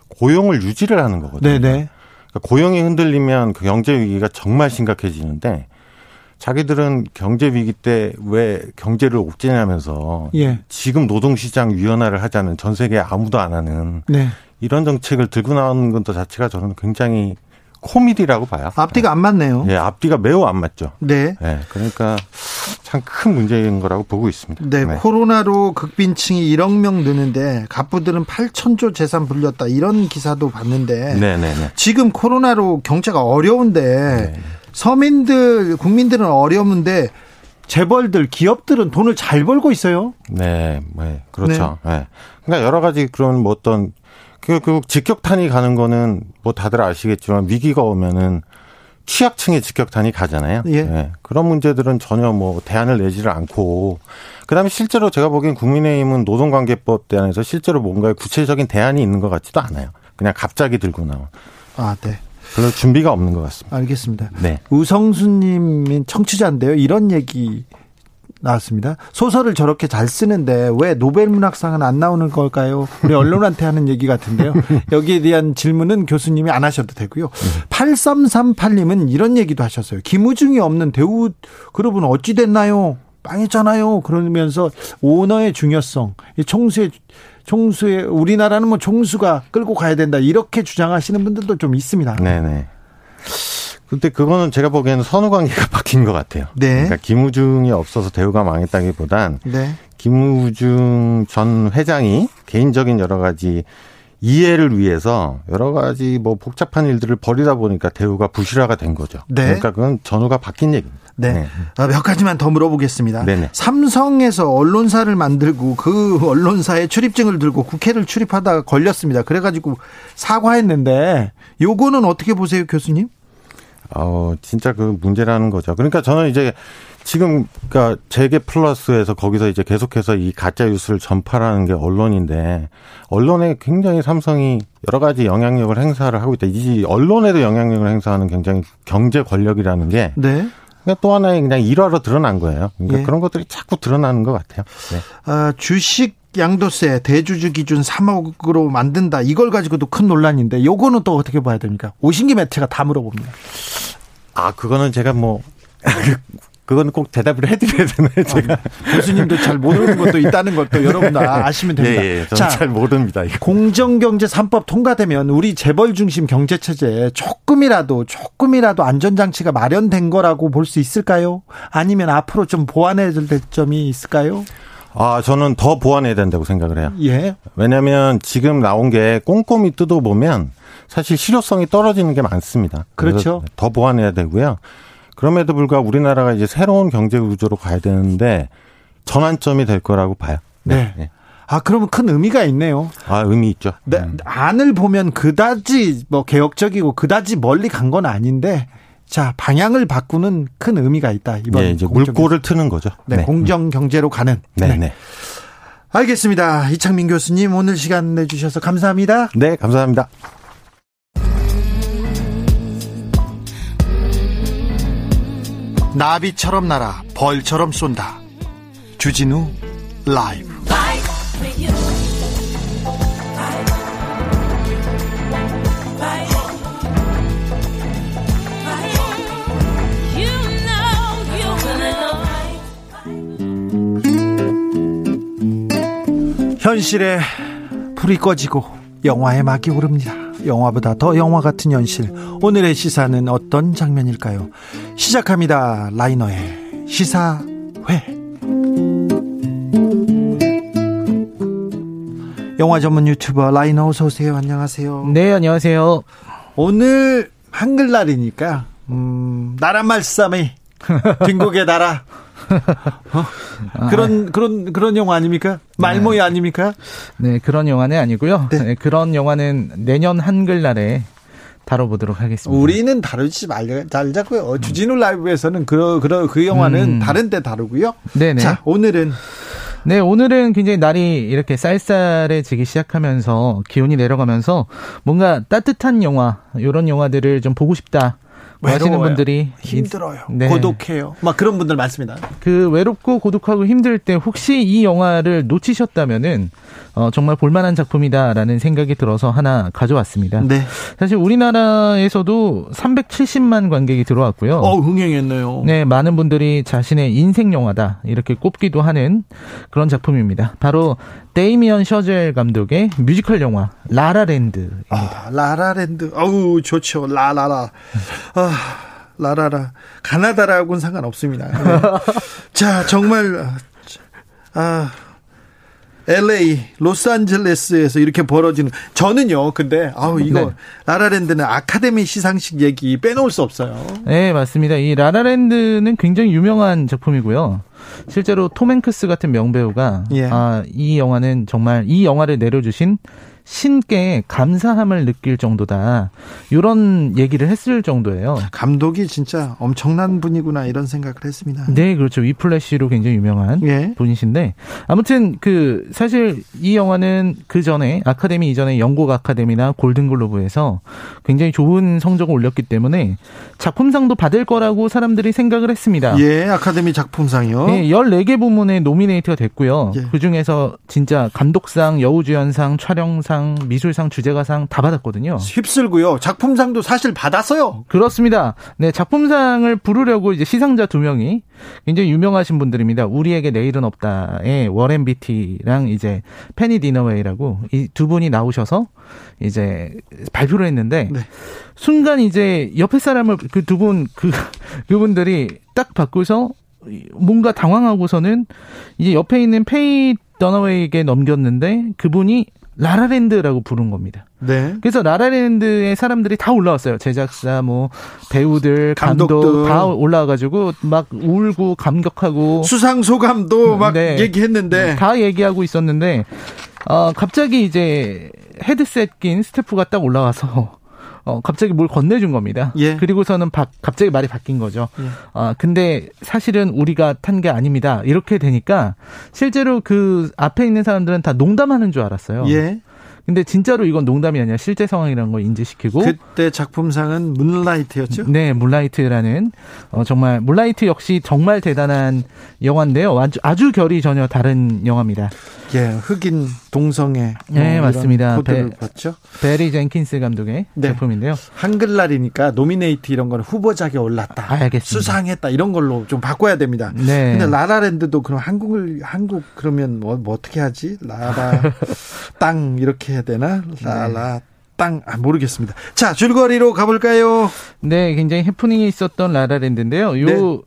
고용을 유지를 하는 거거든요. 네, 네. 그러니까 고용이 흔들리면 그 경제 위기가 정말 심각해지는데 자기들은 경제 위기 때 왜 경제를 옥죄냐면서 예. 지금 노동시장 유연화를 하자는 전 세계 아무도 안 하는 네. 이런 정책을 들고 나오는 것 자체가 저는 굉장히 코미디라고 봐요. 앞뒤가 안 맞네요. 예, 앞뒤가 매우 안 맞죠. 네. 예, 그러니까 참 큰 문제인 거라고 보고 있습니다. 네, 코로나로 극빈층이 1억 명 느는데 갑부들은 8천조 재산 불렸다 이런 기사도 봤는데 네, 네, 네. 지금 코로나로 경제가 어려운데 네. 서민들 국민들은 어려운데 재벌들 기업들은 돈을 잘 벌고 있어요. 네, 네, 그렇죠. 네. 그러니까 여러 가지 그런 뭐 어떤 그, 그 직격탄이 가는 거는 뭐 다들 아시겠지만 위기가 오면은 취약층의 직격탄이 가잖아요. 예. 네. 그런 문제들은 전혀 뭐 대안을 내지를 않고 그다음에 실제로 제가 보기엔 국민의힘은 노동관계법 대안에서 실제로 뭔가 구체적인 대안이 있는 것 같지도 않아요. 그냥 갑자기 들고 나온. 아, 네. 별로 준비가 없는 것 같습니다. 알겠습니다. 네. 우성수님인 청취자인데요. 이런 얘기 나왔습니다. 소설을 저렇게 잘 쓰는데 왜 노벨 문학상은 안 나오는 걸까요? 우리 언론한테 하는 얘기 같은데요. (laughs) 여기에 대한 질문은 교수님이 안 하셔도 되고요. 8338님은 이런 얘기도 하셨어요. 김우중이 없는 대우 그룹은 어찌 됐나요? 빵했잖아요. 그러면서 오너의 중요성, 이 총수의 총수의 우리나라는 뭐 총수가 끌고 가야 된다 이렇게 주장하시는 분들도 좀 있습니다. 네네. 근데 그거는 제가 보기에는 선후 관계가 (laughs) 바뀐 것 같아요. 네. 그러니까 김우중이 없어서 대우가 망했다기보단 네. 김우중 전 회장이 개인적인 여러 가지 이해를 위해서 여러 가지 뭐 복잡한 일들을 벌이다 보니까 대우가 부실화가 된 거죠. 네. 그러니까 그건 전후가 바뀐 얘기입니다. 네. 아, 몇 가지만 더 물어보겠습니다. 네네. 삼성에서 언론사를 만들고 그 언론사의 출입증을 들고 국회를 출입하다가 걸렸습니다. 그래가지고 사과했는데 요거는 어떻게 보세요, 교수님? 어, 진짜 그 문제라는 거죠. 그러니까 저는 이제 지금, 그니까 재계 플러스에서 거기서 이제 계속해서 이 가짜 뉴스를 전파라는 게 언론인데, 언론에 굉장히 삼성이 여러 가지 영향력을 행사를 하고 있다. 이 언론에도 영향력을 행사하는 굉장히 경제 권력이라는 게, 네. 그러니까 또 하나의 그냥 일화로 드러난 거예요. 그러니까 예. 그런 것들이 자꾸 드러나는 것 같아요. 네. 아, 주식 양도세 대주주 기준 3억으로 만든다. 이걸 가지고도 큰 논란인데 요거는 또 어떻게 봐야 됩니까? 오신 김에 제가 다 물어봅니다. 아, 그거는 제가 뭐 그건 꼭 대답을 해드려야 되나요, 제가? 아, 교수님도 잘 모르는 것도 있다는 것도 여러분 아시면 됩니다. 예, 예, 저는 잘 모릅니다. 이거. 공정경제 3법 통과되면 우리 재벌 중심 경제 체제에 조금이라도 조금이라도 안전장치가 마련된 거라고 볼 수 있을까요? 아니면 앞으로 좀 보완해야 될 점이 있을까요? 아, 저는 더 보완해야 된다고 생각을 해요. 예. 왜냐하면 지금 나온 게 꼼꼼히 뜯어보면 사실 실효성이 떨어지는 게 많습니다. 그렇죠. 더 보완해야 되고요. 그럼에도 불구하고 우리나라가 이제 새로운 경제 구조로 가야 되는데 전환점이 될 거라고 봐요. 네. 네. 아, 그러면 큰 의미가 있네요. 아, 의미 있죠. 네, 음. 안을 보면 그다지 뭐 개혁적이고 그다지 멀리 간 건 아닌데 자, 방향을 바꾸는 큰 의미가 있다. 이번 네, 이제 물꼬를 트는 거죠. 네, 네. 공정 경제로 가는. 네, 네. 네. 알겠습니다. 이창민 교수님 오늘 시간 내 주셔서 감사합니다. 네, 감사합니다. 나비처럼 날아 벌처럼 쏜다. 주진우 라이브. 현실에 불이 꺼지고 영화의 막이 오릅니다. 영화보다 더 영화 같은 현실. 오늘의 시사는 어떤 장면일까요? 시작합니다. 라이너의 시사회. 영화 전문 유튜버 라이너 어서 오세요. 안녕하세요. 네, 안녕하세요. 오늘 한글날이니까 음, 나라 말싸미 (laughs) 딩곡의 나라 어? 그런 그런 그런 영화 아닙니까? 말모이 네. 아닙니까? 네, 그런 영화는 아니고요. 네. 네, 그런 영화는 내년 한글날에 다뤄보도록 하겠습니다. 우리는 다루지 말자고요. 주진우 라이브에서는 그, 그, 그 영화는 음. 다른 데 다루고요. 네네. 자, 오늘은. 네, 오늘은 굉장히 날이 이렇게 쌀쌀해지기 시작하면서 기온이 내려가면서 뭔가 따뜻한 영화, 이런 영화들을 좀 보고 싶다. 외로워요. 하시는 분들이 힘들어요. 네. 고독해요. 막 그런 분들 많습니다. 그 외롭고 고독하고 힘들 때 혹시 이 영화를 놓치셨다면은 어, 정말 볼만한 작품이다라는 생각이 들어서 하나 가져왔습니다. 네. 사실 우리나라에서도 370만 관객이 들어왔고요. 어, 흥행했네요. 네, 많은 분들이 자신의 인생 영화다 이렇게 꼽기도 하는 그런 작품입니다. 바로 데이미언 셔젤 감독의 뮤지컬 영화 라라랜드입니다. 아, 라라랜드. 어우, 좋죠. 라라라. 아, 라라라. 가나다라고는 상관없습니다. 네. (laughs) 자, 정말 아 LA, 로스앤젤레스에서 이렇게 벌어지는 저는요. 근데 아우 이거 네. 라라랜드는 아카데미 시상식 얘기 빼놓을 수 없어요. 네, 맞습니다. 이 라라랜드는 굉장히 유명한 작품이고요. 실제로 톰 행크스 같은 명배우가 예. 아, 이 영화는 정말 이 영화를 내려주신 신께 감사함을 느낄 정도다. 이런 얘기를 했을 정도예요. 감독이 진짜 엄청난 분이구나 이런 생각을 했습니다. 네, 그렇죠. 위플래시로 굉장히 유명한 예. 분이신데 아무튼 그 사실 이 영화는 그 전에 아카데미 이전에 영국 아카데미나 골든글로브에서 굉장히 좋은 성적을 올렸기 때문에 작품상도 받을 거라고 사람들이 생각을 했습니다. 예, 아카데미 작품상이요. 네, 14개 부문에 노미네이트가 됐고요. 예. 그 중에서 진짜 감독상, 여우주연상, 촬영상 문학상, 미술상, 주제가상 다 받았거든요. 휩쓸고요. 작품상도 사실 받았어요. 그렇습니다. 네, 작품상을 부르려고 이제 시상자 두 명이 굉장히 유명하신 분들입니다. 우리에게 내일은 없다의 워렌 비티랑 이제 페니 디너웨이라고 이 두 분이 나오셔서 이제 발표를 했는데 네. 순간 이제 옆에 사람을 그 두 분 그 그분들이 딱 바꾸서 뭔가 당황하고서는 이제 옆에 있는 페이 더너웨이에게 넘겼는데 그분이 라라랜드라고 부른 겁니다. 네. 그래서 라라랜드의 사람들이 다 올라왔어요. 제작사, 뭐 배우들, 감독 다 올라와가지고 막 울고 감격하고 수상 소감도 막 네. 얘기했는데 다 얘기하고 있었는데 어, 갑자기 이제 헤드셋 낀 스태프가 딱 올라와서 어, 갑자기 뭘 건네준 겁니다. 예. 그리고서는 바, 갑자기 말이 바뀐 거죠. 예. 아, 근데 사실은 우리가 탄 게 아닙니다. 이렇게 되니까 실제로 그 앞에 있는 사람들은 다 농담하는 줄 알았어요. 예. 근데 진짜로 이건 농담이 아니라 실제 상황이라는 걸 인지시키고 그때 작품상은 문라이트였죠? 네, 문라이트라는 어 정말 문라이트 역시 정말 대단한 영화인데요. 아주, 아주 결이 전혀 다른 영화입니다. 예, 흑인 동성애. 네, 뭐 맞습니다. 코드를 배- 봤죠. 배리 젠킨스 감독의 네. 작품인데요. 한글날이니까 노미네이트 이런 거는 후보작에 올랐다. 알겠습니다. 수상했다 이런 걸로 좀 바꿔야 됩니다. 네. 근데 라라랜드도 그럼 한국을 한국 그러면 뭐, 뭐 어떻게 하지? 라라 (laughs) 땅 이렇게 해야 되나? 라라 땅 아, 모르겠습니다. 자 줄거리로 가볼까요? 네, 굉장히 해프닝이 있었던 라라랜드인데요. 요 네.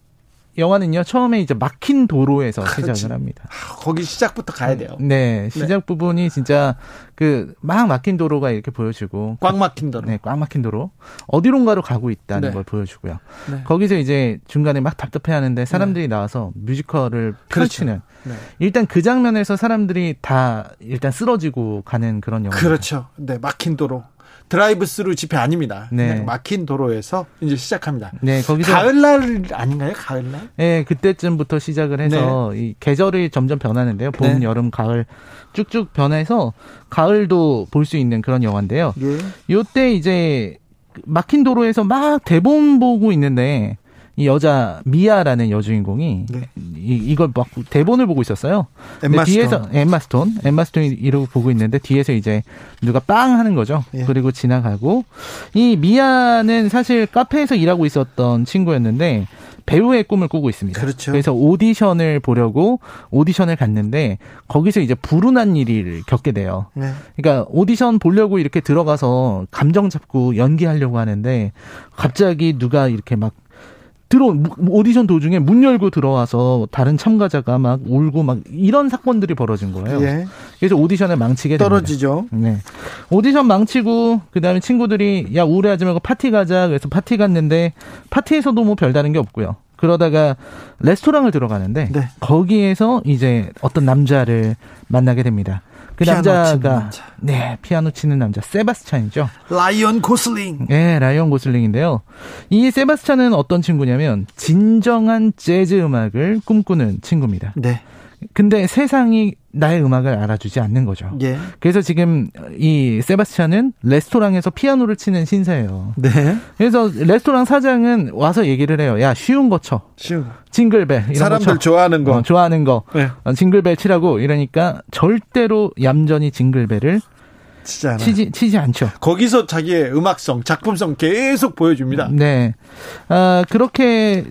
영화는요, 처음에 이제 막힌 도로에서 그렇지. 시작을 합니다. 아, 거기 시작부터 가야 돼요. 네, 시작 부분이 진짜 그 막 막힌 도로가 이렇게 보여지고 꽉 막힌 대로. 네, 꽉 막힌 도로. 어디론가로 가고 있다는 네. 걸 보여주고요. 네. 거기서 이제 중간에 막 답답해 하는데 사람들이 나와서 뮤지컬을 펼치는. 네. 일단 그 장면에서 사람들이 다 일단 쓰러지고 가는 그런 영화. 그렇죠. 네, 막힌 도로. 드라이브 스루 집회 아닙니다. 네. 막힌 도로에서 이제 시작합니다. 네, 거기서 가을날 아닌가요? 가을날? 네, 그때쯤부터 시작을 해서 이 계절이 점점 변하는데요. 봄, 네. 여름, 가을 쭉쭉 변해서 가을도 볼 수 있는 그런 영화인데요. 예. 요때 이제 막힌 도로에서 막 대본 보고 있는데 이 여자 미아라는 여주인공이 네. 이, 이걸 막 대본을 보고 있었어요. 엠마 뒤에서. 엠마 스톤, 엠마 스톤이 이러고 보고 있는데 뒤에서 이제 누가 빵 하는 거죠. 예. 그리고 지나가고 이 미아는 사실 카페에서 일하고 있었던 친구였는데 배우의 꿈을 꾸고 있습니다. 그렇죠. 래서 오디션을 보려고 오디션을 갔는데 거기서 이제 불운한 일을 겪게 돼요. 네. 그러니까 오디션 보려고 이렇게 들어가서 감정 잡고 연기하려고 하는데 갑자기 누가 이렇게 막 들어 오디션 도중에 문 열고 들어와서 다른 참가자가 막 울고 막 이런 사건들이 벌어진 거예요. 예. 그래서 오디션을 망치게 됩니다. 떨어지죠. 네. 오디션 망치고 그다음에 친구들이 야 우울해하지 말고 파티 가자. 그래서 파티 갔는데 파티에서도 뭐 별다른 게 없고요. 그러다가 레스토랑을 들어가는데 네. 거기에서 이제 어떤 남자를 만나게 됩니다. 그 남자가 남자. 네 피아노 치는 남자 세바스찬이죠. 라이언 고슬링. 네, 라이언 고슬링인데요. 이 세바스찬은 어떤 친구냐면 진정한 재즈 음악을 꿈꾸는 친구입니다. 네. 근데 세상이 나의 음악을 알아주지 않는 거죠. 예. 그래서 지금 이 세바스찬은 레스토랑에서 피아노를 치는 신세예요. 네. 그래서 레스토랑 사장은 와서 얘기를 해요. 야 쉬운 거 쳐. 쉬운. 징글벨 이런 사람들 거 쳐. 좋아하는 거. 어, 좋아하는 거. 네. 어, 징글벨 치라고 이러니까 절대로 얌전히 징글벨을 치지 않아. 치지 치지 않죠. 거기서 자기의 음악성, 작품성 계속 보여줍니다. 네. 아, 그렇게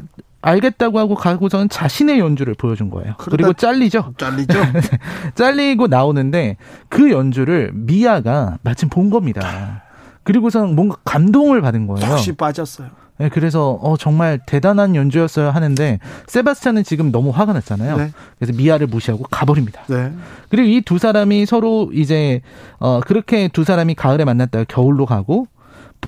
알겠다고 하고 가고서는 자신의 연주를 보여준 거예요. 그리고 잘리죠. 잘리죠? (laughs) 잘리고 나오는데 그 연주를 미아가 마침 본 겁니다. 그리고선 뭔가 감동을 받은 거예요. 역시 빠졌어요. 네, 그래서 어 정말 대단한 연주였어요 하는데 세바스찬은 지금 너무 화가 났잖아요. 네. 그래서 미아를 무시하고 가버립니다. 네. 그리고 이 두 사람이 서로 이제 어 그렇게 두 사람이 가을에 만났다가 겨울로 가고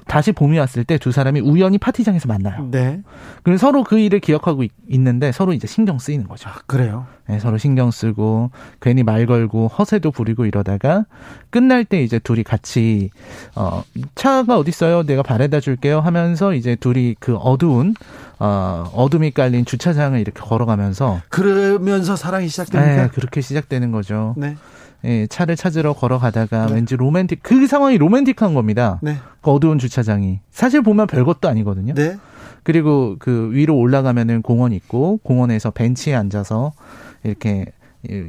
다시 봄이 왔을 때 두 사람이 우연히 파티장에서 만나요. 네. 그래서 서로 그 일을 기억하고 있- 있는데 서로 이제 신경 쓰이는 거죠. 그래요. 네, 서로 신경 쓰고 괜히 말 걸고 허세도 부리고 이러다가 끝날 때 이제 둘이 같이 어 차가 어디 있어요? 내가 바래다 줄게요 하면서 이제 둘이 그 어두운 어 어둠이 깔린 주차장을 이렇게 걸어가면서 그러면서 사랑이 네, 시작됩니까? 그렇게 시작되는 거죠. 네. 예, 차를 찾으러 걸어가다가 네. 왠지 로맨틱 그 상황이 로맨틱한 겁니다. 네. 그 어두운 주차장이 사실 보면 별것도 아니거든요. 네. 그리고 그 위로 올라가면은 공원 있고 공원에서 벤치에 앉아서 이렇게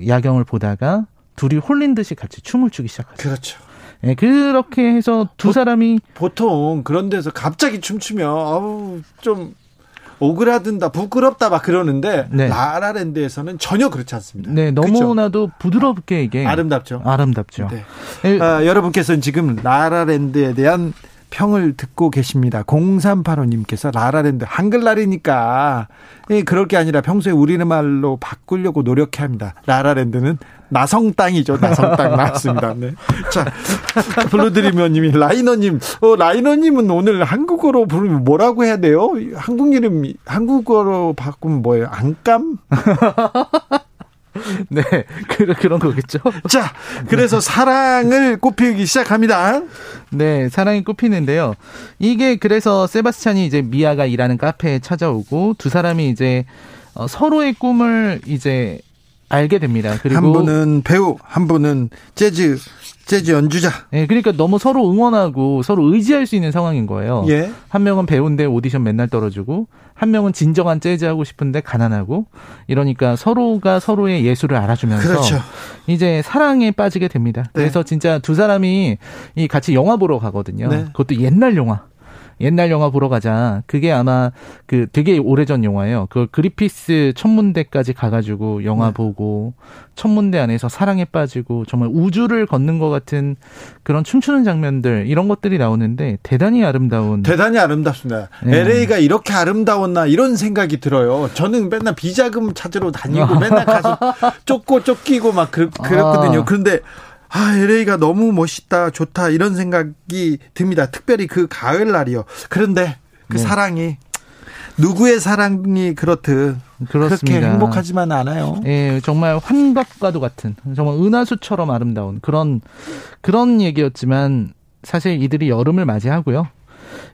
야경을 보다가 둘이 홀린 듯이 같이 춤을 추기 시작하죠. 그렇죠. 예, 그렇게 해서 두 보- 사람이 보통 그런 데서 갑자기 춤추면 아우 좀 오그라든다 부끄럽다 막 그러는데 네. 라라랜드에서는 전혀 그렇지 않습니다. 네 그죠? 너무나도 부드럽게 이게 아름답죠. 아름답죠. 네. 예, 아, 여러분께서는 지금 라라랜드에 대한 평을 듣고 계십니다. 0385님께서 라라랜드 한글날이니까 예, 그럴 게 아니라 평소에 우리말로 바꾸려고 노력해야 합니다. 라라랜드는 나성 땅이죠. 나성 땅 (laughs) 맞습니다. 네. 자, 블루드리머님이 라이너님, 어, 라이너님은 오늘 한국어로 부르면 뭐라고 해야 돼요? 한국 이름 한국어로 바꾸면 뭐예요? 안감? (laughs) (laughs) 네 그런 그런 거겠죠. 자, 그래서 사랑을 꽃피우기 시작합니다. 네, 사랑이 꽃피는데요. 이게 그래서 세바스찬이 이제 미아가 일하는 카페에 찾아오고 두 사람이 이제 어, 서로의 꿈을 이제 알게 됩니다. 그리고 한 분은 배우, 한 분은 재즈 재즈 연주자. 예, 그러니까 너무 서로 응원하고 서로 의지할 수 있는 상황인 거예요. 예. 한 명은 배우인데 오디션 맨날 떨어지고 한 명은 진정한 재즈 하고 싶은데 가난하고 이러니까 서로가 서로의 예술을 알아주면서 그렇죠. 이제 사랑에 빠지게 됩니다. 네. 그래서 진짜 두 사람이 이 같이 영화 보러 가거든요. 네. 그것도 옛날 영화. 옛날 영화 보러 가자. 그게 아마 그 되게 오래전 영화예요. 그걸 그리피스 천문대까지 가가지고 영화 네. 보고 천문대 안에서 사랑에 빠지고 정말 우주를 걷는 것 같은 그런 춤추는 장면들 이런 것들이 나오는데 대단히 아름다운 대단히 아름답습니다. 네. LA가 이렇게 아름다웠나 이런 생각이 들어요. 저는 맨날 비자금 찾으러 다니고 (laughs) 맨날 가서 쫓고 쫓기고 막 그, 그랬거든요. 아. 그런데 아, LA가 너무 멋있다, 좋다 이런 생각이 듭니다. 특별히 그 가을날이요. 그런데 그 네. 사랑이 누구의 사랑이 그렇듯 그렇게 그렇습니다. 행복하지만 않아요. 예, 정말 환각과도 같은 정말 은하수처럼 아름다운 그런 그런 얘기였지만 사실 이들이 여름을 맞이하고요.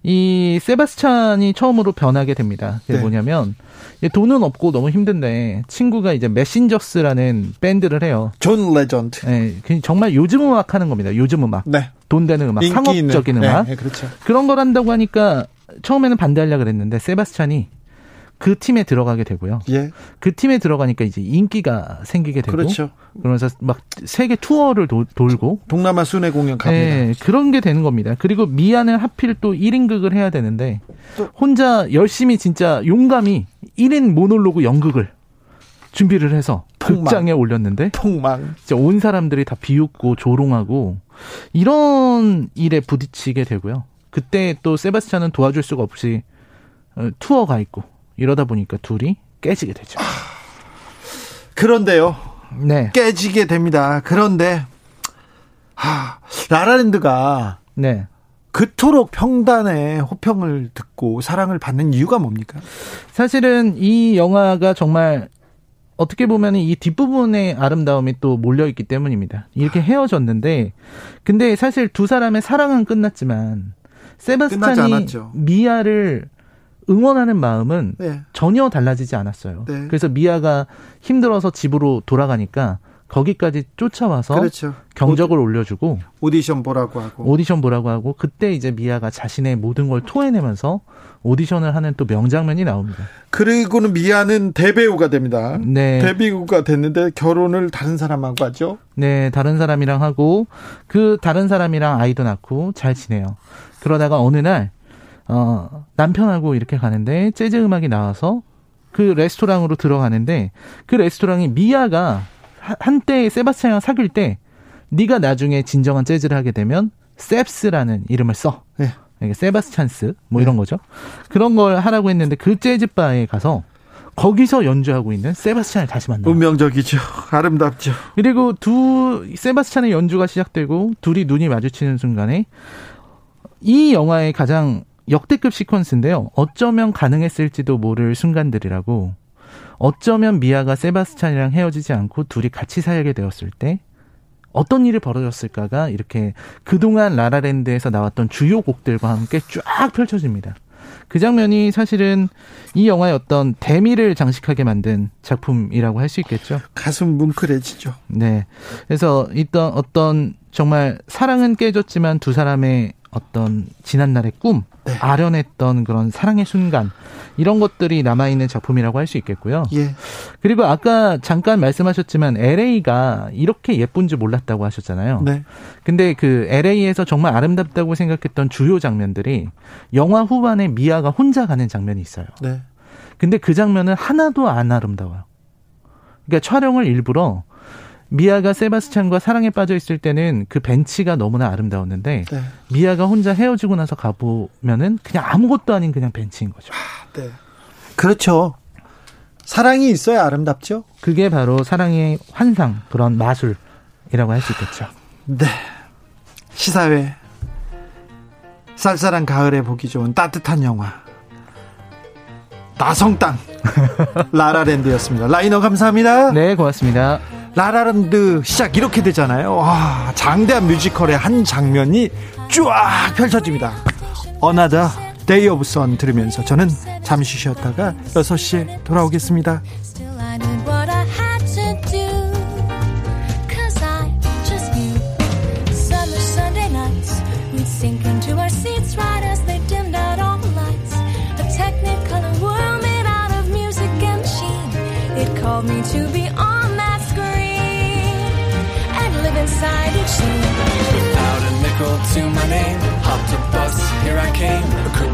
이 세바스찬이 처음으로 변하게 됩니다. 그게 네. 뭐냐면 얘 돈은 없고 너무 힘든데 친구가 이제 메신저스라는 밴드를 해요. 존 레전드. 예, 그 정말 요즘 음악 하는 겁니다. 요즘 음악. 네. 돈 되는 음악, 인기 있는. 상업적인 네, 음악. 네, 그렇죠. 그런 걸 한다고 하니까 처음에는 반대하려고 그랬는데 세바스찬이 그 팀에 들어가게 되고요. 예. 그 팀에 들어가니까 이제 인기가 생기게 되고 그렇죠. 그러면서 막 세계 투어를 도- 돌고 동남아 순회 공연 갑니다. 네, 그런 게 되는 겁니다. 그리고 미아는 하필 또 1인극을 해야 되는데 또- 혼자 열심히 진짜 용감히 1인 모놀로그 연극을 준비를 해서 폭망. 극장에 올렸는데 폭망. 진짜 온 사람들이 다 비웃고 조롱하고 이런 일에 부딪히게 되고요. 그때 또 세바스찬은 도와줄 수가 없이 어, 투어 가 있고 이러다 보니까 둘이 깨지게 되죠. 그런데요. 네. 깨지게 됩니다. 그런데 하, 라라랜드가 네. 그토록 평단의 호평을 듣고 사랑을 받는 이유가 뭡니까? 사실은 이 영화가 정말 어떻게 보면 이 뒷부분의 아름다움이 또 몰려있기 때문입니다. 이렇게 헤어졌는데, 근데 사실 두 사람의 사랑은 끝났지만, 세바스찬이. 미아를 응원하는 마음은 네. 전혀 달라지지 않았어요. 네. 그래서 미아가 힘들어서 집으로 돌아가니까 거기까지 쫓아와서 그렇죠. 경적을 올려주고 오디션 보라고 하고. 오디션 보라고 하고 그때 이제 미아가 자신의 모든 걸 토해내면서 오디션을 하는 또 명장면이 나옵니다. 그리고는 미아는 대배우가 됩니다. 네. 대배우가 됐는데 결혼을 다른 사람하고 하죠. 네, 다른 사람이랑 하고 그 다른 사람이랑 아이도 낳고 잘 지내요. 그러다가 어느 날 어, 남편하고 이렇게 가는데 재즈 음악이 나와서 그 레스토랑으로 들어가는데 그 레스토랑이 미아가 하- 한때 세바스찬이랑 사귈 때 네가 나중에 진정한 재즈를 하게 되면 셉스라는 이름을 써. 네. 이게 세바스찬스 뭐 이런 거죠. 그런 걸 하라고 했는데 그 재즈 바에 가서 거기서 연주하고 있는 세바스찬을 다시 만나요. 운명적이죠. 아름답죠. 그리고 두 세바스찬의 연주가 시작되고 둘이 눈이 마주치는 순간에 이 영화의 가장 역대급 시퀀스인데요. 어쩌면 가능했을지도 모를 순간들이라고 어쩌면 미아가 세바스찬이랑 헤어지지 않고 둘이 같이 살게 되었을 때 어떤 일이 벌어졌을까가 이렇게 그동안 라라랜드에서 나왔던 주요 곡들과 함께 쫙 펼쳐집니다. 그 장면이 사실은 이 영화의 어떤 대미를 장식하게 만든 작품이라고 할 수 있겠죠. 가슴 뭉클해지죠. 네. 그래서 있던 어떤 정말 사랑은 깨졌지만 두 사람의 어떤 지난날의 꿈, 네. 아련했던 그런 사랑의 순간, 이런 것들이 남아 있는 작품이라고 할 수 있겠고요. 예. 그리고 아까 잠깐 말씀하셨지만 LA가 이렇게 예쁜 줄 몰랐다고 하셨잖아요. 네. 근데 그 LA에서 정말 아름답다고 생각했던 주요 장면들이 영화 후반에 미아가 혼자 가는 장면이 있어요. 네. 근데 그 장면은 하나도 안 아름다워요. 그러니까 촬영을 일부러 미아가 세바스찬과 사랑에 빠져 있을 때는 그 벤치가 너무나 아름다웠는데 네. 미아가 혼자 헤어지고 나서 가보면은 그냥 아무것도 아닌 그냥 벤치인 거죠. 네. 그렇죠. 사랑이 있어야 아름답죠. 그게 바로 사랑의 환상 그런 마술이라고 할 수 있겠죠. 네. 시사회. 쌀쌀한 가을에 보기 좋은 따뜻한 영화. 나성땅. (laughs) 라라랜드였습니다. 라이너 감사합니다. 네, 고맙습니다. 라라랜드 시작 이렇게 되잖아요. 와, 장대한 뮤지컬의 한 장면이 쫙 펼쳐집니다. Another Day of Sun 들으면서 저는 잠시 쉬었다가 6시에 돌아오겠습니다. me to be to my name. Hopped a bus, here I came.